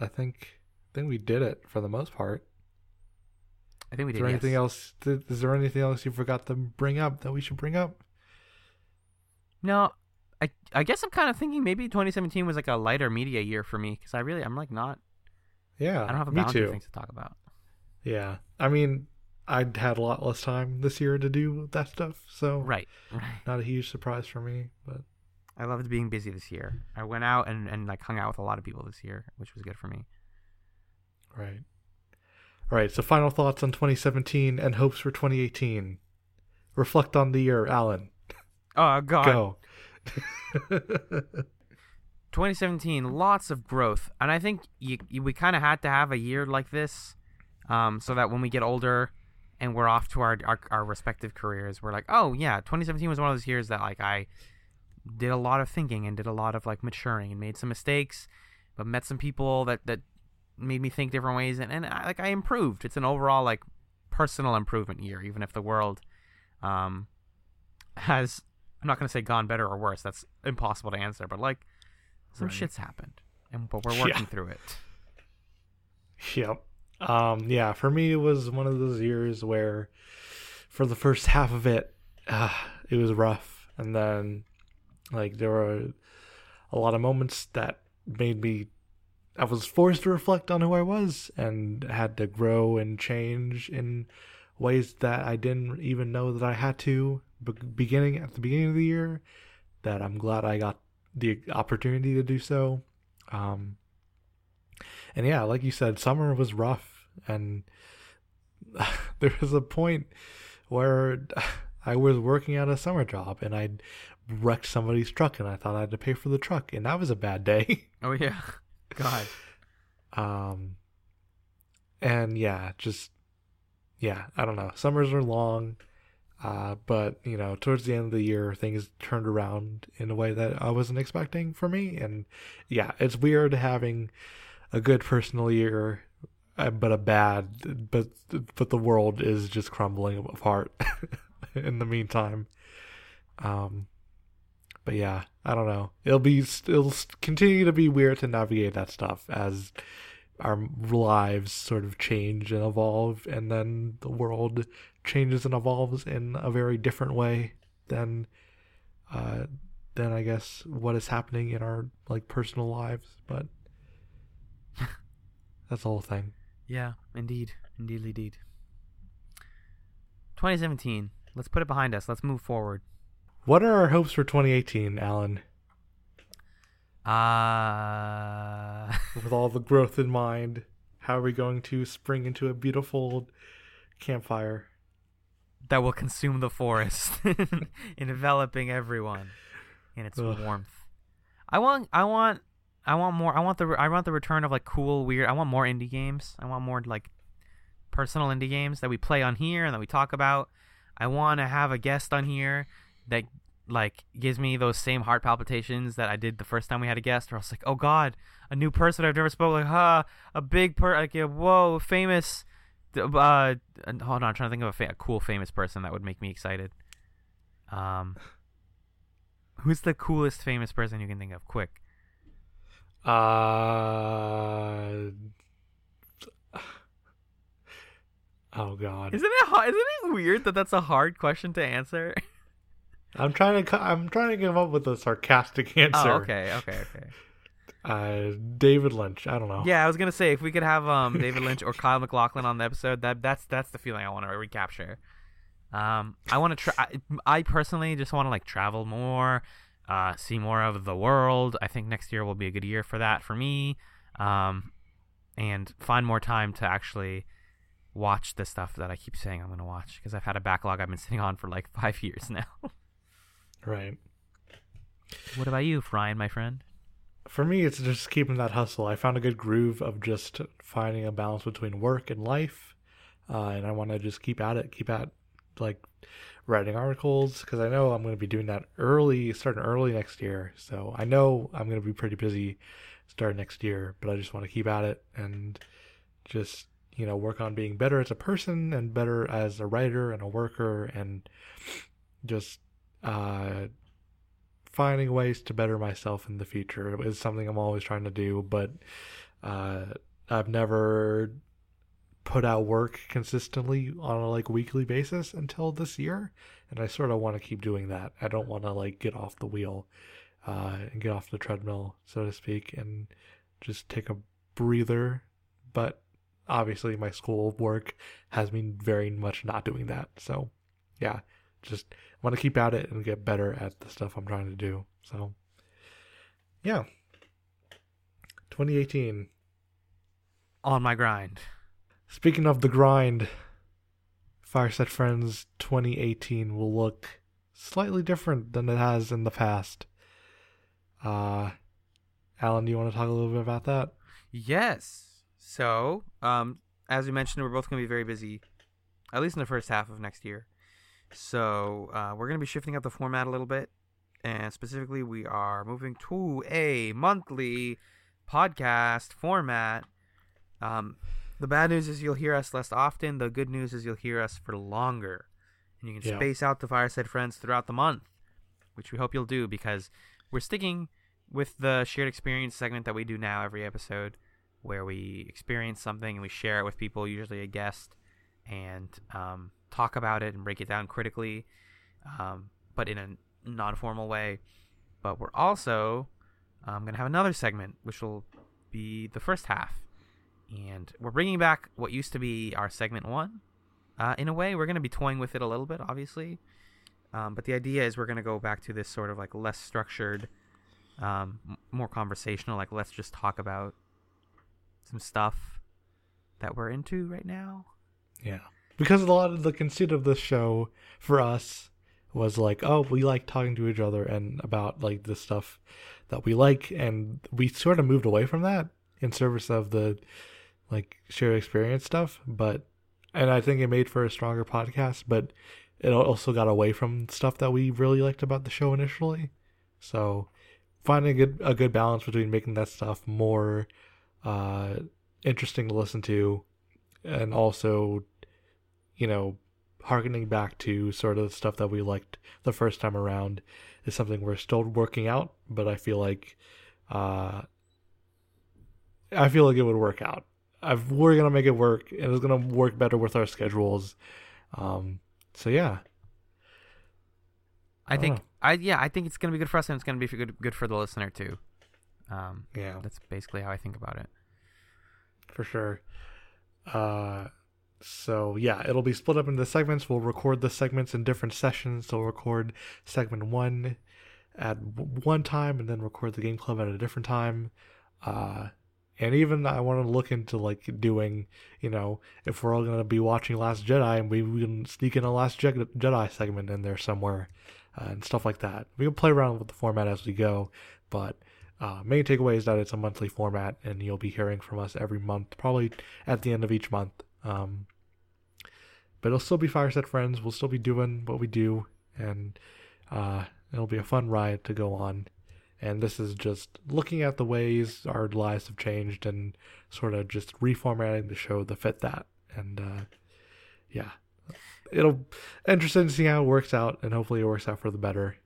I think I think we did it for the most part. I think we did. Is there yes. anything else? Is there anything else you forgot to bring up that we should bring up? No, I I guess I'm kind of thinking maybe 2017 was like a lighter media year for me because I really I'm like not Yeah, I don't have a bounty of things to talk about. Yeah, I mean, I'd had a lot less time this year to do that stuff, so Right. Right. not a huge surprise for me. But I loved being busy this year. I went out and, and like hung out with a lot of people this year, which was good for me. right, all right. So final thoughts on 2017 and hopes for 2018. Reflect on the year, Alan. Oh god. Go. <laughs> 2017, lots of growth, and I think you, you, we kind of had to have a year like this, um, so that when we get older and we're off to our, our our respective careers, we're like, oh yeah, 2017 was one of those years that like I did a lot of thinking and did a lot of like maturing and made some mistakes, but met some people that that made me think different ways, and and I, like I improved. It's an overall like personal improvement year, even if the world um has I'm not gonna say gone better or worse. That's impossible to answer, but like some Right. shit's happened, and but we're Yeah. working through it. Yep. Um, yeah, for me, it was one of those years where, for the first <laughs> half of it, uh, it was rough, and then, like, there were a lot of moments that made me. I was forced to reflect on who I was, and had to grow and change in ways that I didn't even know that I had to. Be- beginning at the beginning of the year, that I'm glad I got the opportunity to do so. Um, and yeah, like you said, summer was rough, and <laughs> there was a point where I was working at a summer job, and I wrecked somebody's truck, and I thought I had to pay for the truck, and that was a bad day. <laughs> Oh yeah, God. um, and yeah, just yeah, I don't know. Summers are long, uh, but you know, towards the end of the year, things turned around in a way that I wasn't expecting for me, and yeah, it's weird having a good personal year, uh, but a bad, but but the world is just crumbling apart <laughs> in the meantime. Um, but yeah, I don't know. It'll be it'll continue to be weird to navigate that stuff as our lives sort of change and evolve, and then the world changes and evolves in a very different way than, uh, than I guess what is happening in our like personal lives. But <laughs> that's the whole thing. Yeah, indeed, indeed, indeed. 2017. Let's put it behind us. Let's move forward. What are our hopes for 2018, Alan? Uh, <laughs> With all the growth in mind, how are we going to spring into a beautiful campfire? That will consume the forest, <laughs> enveloping everyone in its Ugh. warmth. I want, I want, I want more. I want the, I want the return of like cool, weird. I want more indie games. I want more like personal indie games that we play on here and that we talk about. I want to have a guest on here that like gives me those same heart palpitations that I did the first time we had a guest. Where I was like, oh god, a new person I've never spoken. Like, huh, a big per, like, a, whoa, famous. Uh, hold on, I'm trying to think of a, fa- a cool famous person that would make me excited. Um, who's the coolest famous person you can think of? Quick. Uh. Oh God! Isn't it hard, isn't it weird that that's a hard question to answer? I'm trying to. I'm trying to come up with a sarcastic answer. Oh, okay, okay, okay. Uh, David Lynch. I don't know. Yeah, I was gonna say if we could have um David Lynch or <laughs> Kyle MacLachlan on the episode, that that's that's the feeling I want to recapture. Um, I want to try. I, I personally just want to like travel more, uh, see more of the world. I think next year will be a good year for that for me. Um, and find more time to actually watch the stuff that I keep saying I'm gonna watch because I've had a backlog I've been <laughs> sitting on for like five years now. Right. what about you, Ryan, my friend? For me, it's just keeping that hustle. I found a good groove of just finding a balance between work and life, uh, and I want to just keep at it. Keep at like writing articles because I know I'm going to be doing that early, starting early next year. So I know I'm going to be pretty busy starting next year, but I just want to keep at it and just you know work on being better as a person and better as a writer and a worker and just uh finding ways to better myself in the future is something I'm always trying to do, but uh, I've never put out work consistently on a like weekly basis until this year, and I sort of want to keep doing that. I don't want to like get off the wheel uh, and get off the treadmill, so to speak, and just take a breather. But obviously my school work has me very much not doing that. So, yeah, just want to keep at it and get better at the stuff I'm trying to do. So, yeah. 2018. On my grind. Speaking of the grind, Fireside Friends 2018 will look slightly different than it has in the past. Uh, Alan, do you want to talk a little bit about that? Yes. So, um, as we mentioned, we're both going to be very busy, at least in the first half of next year. So, uh, we're going to be shifting up the format a little bit. And specifically, we are moving to a monthly podcast format. Um, the bad news is you'll hear us less often. The good news is you'll hear us for longer. And you can Yeah. space out the Fireside Friends throughout the month, which we hope you'll do because we're sticking with the shared experience segment that we do now every episode, where we experience something and we share it with people, usually a guest, and um, talk about it and break it down critically, um, but in a non formal way. But we're also um, going to have another segment, which will be the first half. And we're bringing back what used to be our segment one. Uh, in a way, we're going to be toying with it a little bit, obviously. Um, but the idea is we're going to go back to this sort of like less structured, um, m- more conversational. Like let's just talk about some stuff that we're into right now. Yeah. Because a lot of the conceit of this show for us was like, oh, we like talking to each other and about like the stuff that we like and we sort of moved away from that in service of the like shared experience stuff, but and I think it made for a stronger podcast, but it also got away from stuff that we really liked about the show initially. So finding a good, a good balance between making that stuff more uh interesting to listen to and also you know, harkening back to sort of the stuff that we liked the first time around is something we're still working out, but I feel like uh I feel like it would work out. I've, we're gonna make it work, and it's gonna work better with our schedules. Um, so yeah, I don't think know. I yeah I think it's gonna be good for us and it's gonna be good good for the listener too. Um, yeah, that's basically how I think about it. for sure. Uh, so yeah, it'll be split up into segments. We'll record the segments in different sessions. So we'll record segment one at one time, and then record the game club at a different time. Uh, and even I want to look into like doing, you know, if we're all gonna be watching Last Jedi, and we, we can sneak in a Last Je- Jedi segment in there somewhere, uh, and stuff like that. We can play around with the format as we go, but uh, main takeaway is that it's a monthly format, and you'll be hearing from us every month, probably at the end of each month. Um, but it'll still be Fireside Friends. We'll still be doing what we do, and uh, it'll be a fun ride to go on. And this is just looking at the ways our lives have changed and sort of just reformatting the show to fit that. And uh, yeah, it'll interesting to see how it works out, and hopefully it works out for the better.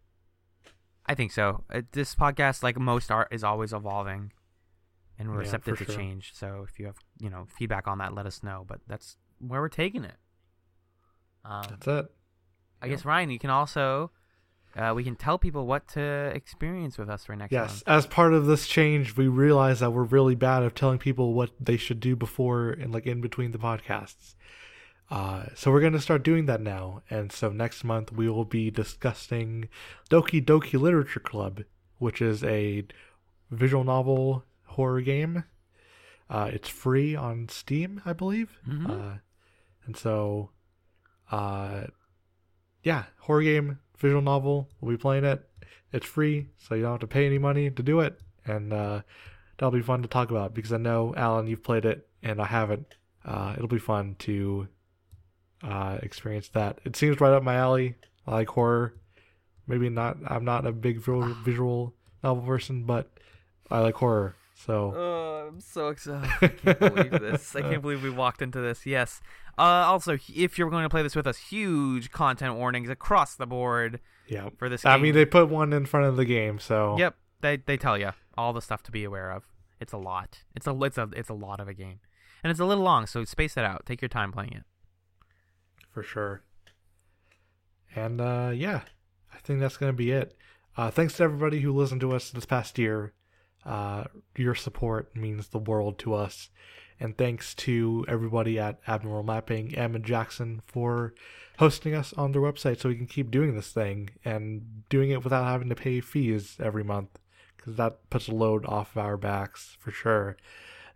I think so. Uh, this podcast, like most art, is always evolving, and we're Yeah, receptive to sure. change. So if you have you know feedback on that, let us know. But that's where we're taking it. Um, That's it. I guess Ryan, you can also uh, we can tell people what to experience with us for next month. Yes, month. as part of this change, we realize that we're really bad at telling people what they should do before and like in between the podcasts. Uh, so we're going to start doing that now. And so next month we will be discussing Doki Doki Literature Club, which is a visual novel horror game. Uh, it's free on Steam, I believe. Mhm. Uh, and so, uh, yeah, horror game, visual novel. We'll be playing it. It's free, so you don't have to pay any money to do it, and uh, that'll be fun to talk about because I know Alan, you've played it, and I haven't. Uh, it'll be fun to uh, experience that. It seems right up my alley. I like horror. Maybe not. I'm not a big visual, visual novel person, but I like horror. So Oh, I'm so excited. I can't <laughs> believe this. I can't believe we walked into this. Yes. Uh, also, if you're going to play this with us, huge content warnings across the board yeah, for this I mean they put one in front of the game, so Yep, they they tell you all the stuff to be aware of. It's a lot. It's a it's a it's a lot of a game, and it's a little long. So space it out. Take your time playing it. for sure. And uh, yeah, I think that's gonna be it. Uh, thanks to everybody who listened to us this past year. Uh, your support means the world to us, And thanks to everybody at Abnormal Mapping, Em and Jackson, for hosting us on their website so we can keep doing this thing and doing it without having to pay fees every month because that puts a load off of our backs for sure.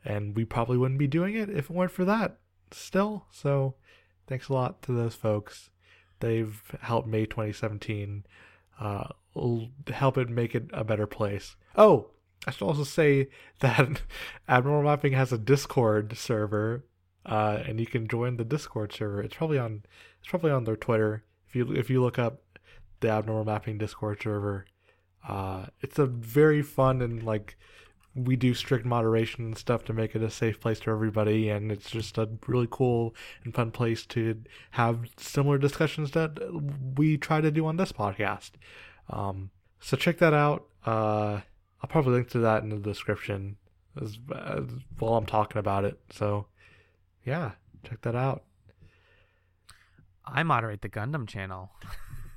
And we probably wouldn't be doing it if it weren't for that still. So thanks a lot to those folks. They've helped May 2017 uh, help it make it a better place. Oh, I should also say <laughs> that Abnormal Mapping has a Discord server, uh, and you can join the Discord server. It's probably on it's probably on their Twitter. If you if you look up the Abnormal Mapping Discord server, uh, it's a very fun and like we do strict moderation and stuff to make it a safe place for everybody and it's just a really cool and fun place to have similar discussions that we try to do on this podcast um, so check that out uh, i'll probably link to that in the description as, as, while i'm talking about it so yeah check that out I moderate the Gundam channel.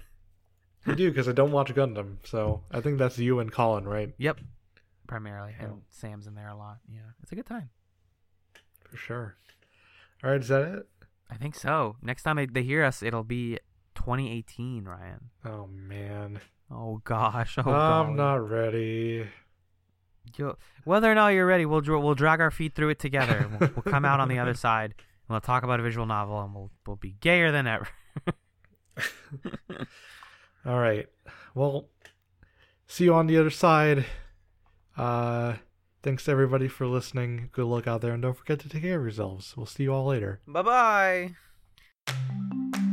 <laughs> i do because i don't watch gundam so i think that's you and colin right Yep, primarily, and Oh. Sam's in there a lot. Yeah, it's a good time. for sure all right is that it I think so. Next time they hear us, it'll be 2018, Ryan. oh man Oh gosh. Oh i'm golly. not ready You'll- whether or not you're ready, we'll we'll drag our feet through it together. We'll, we'll come out on the other <laughs> side. And we'll talk about a visual novel, and we'll we'll be gayer than ever. <laughs> All right. Well, see you on the other side. Uh, thanks everybody for listening. Good luck out there, and don't forget to take care of yourselves. We'll see you all later. bye bye.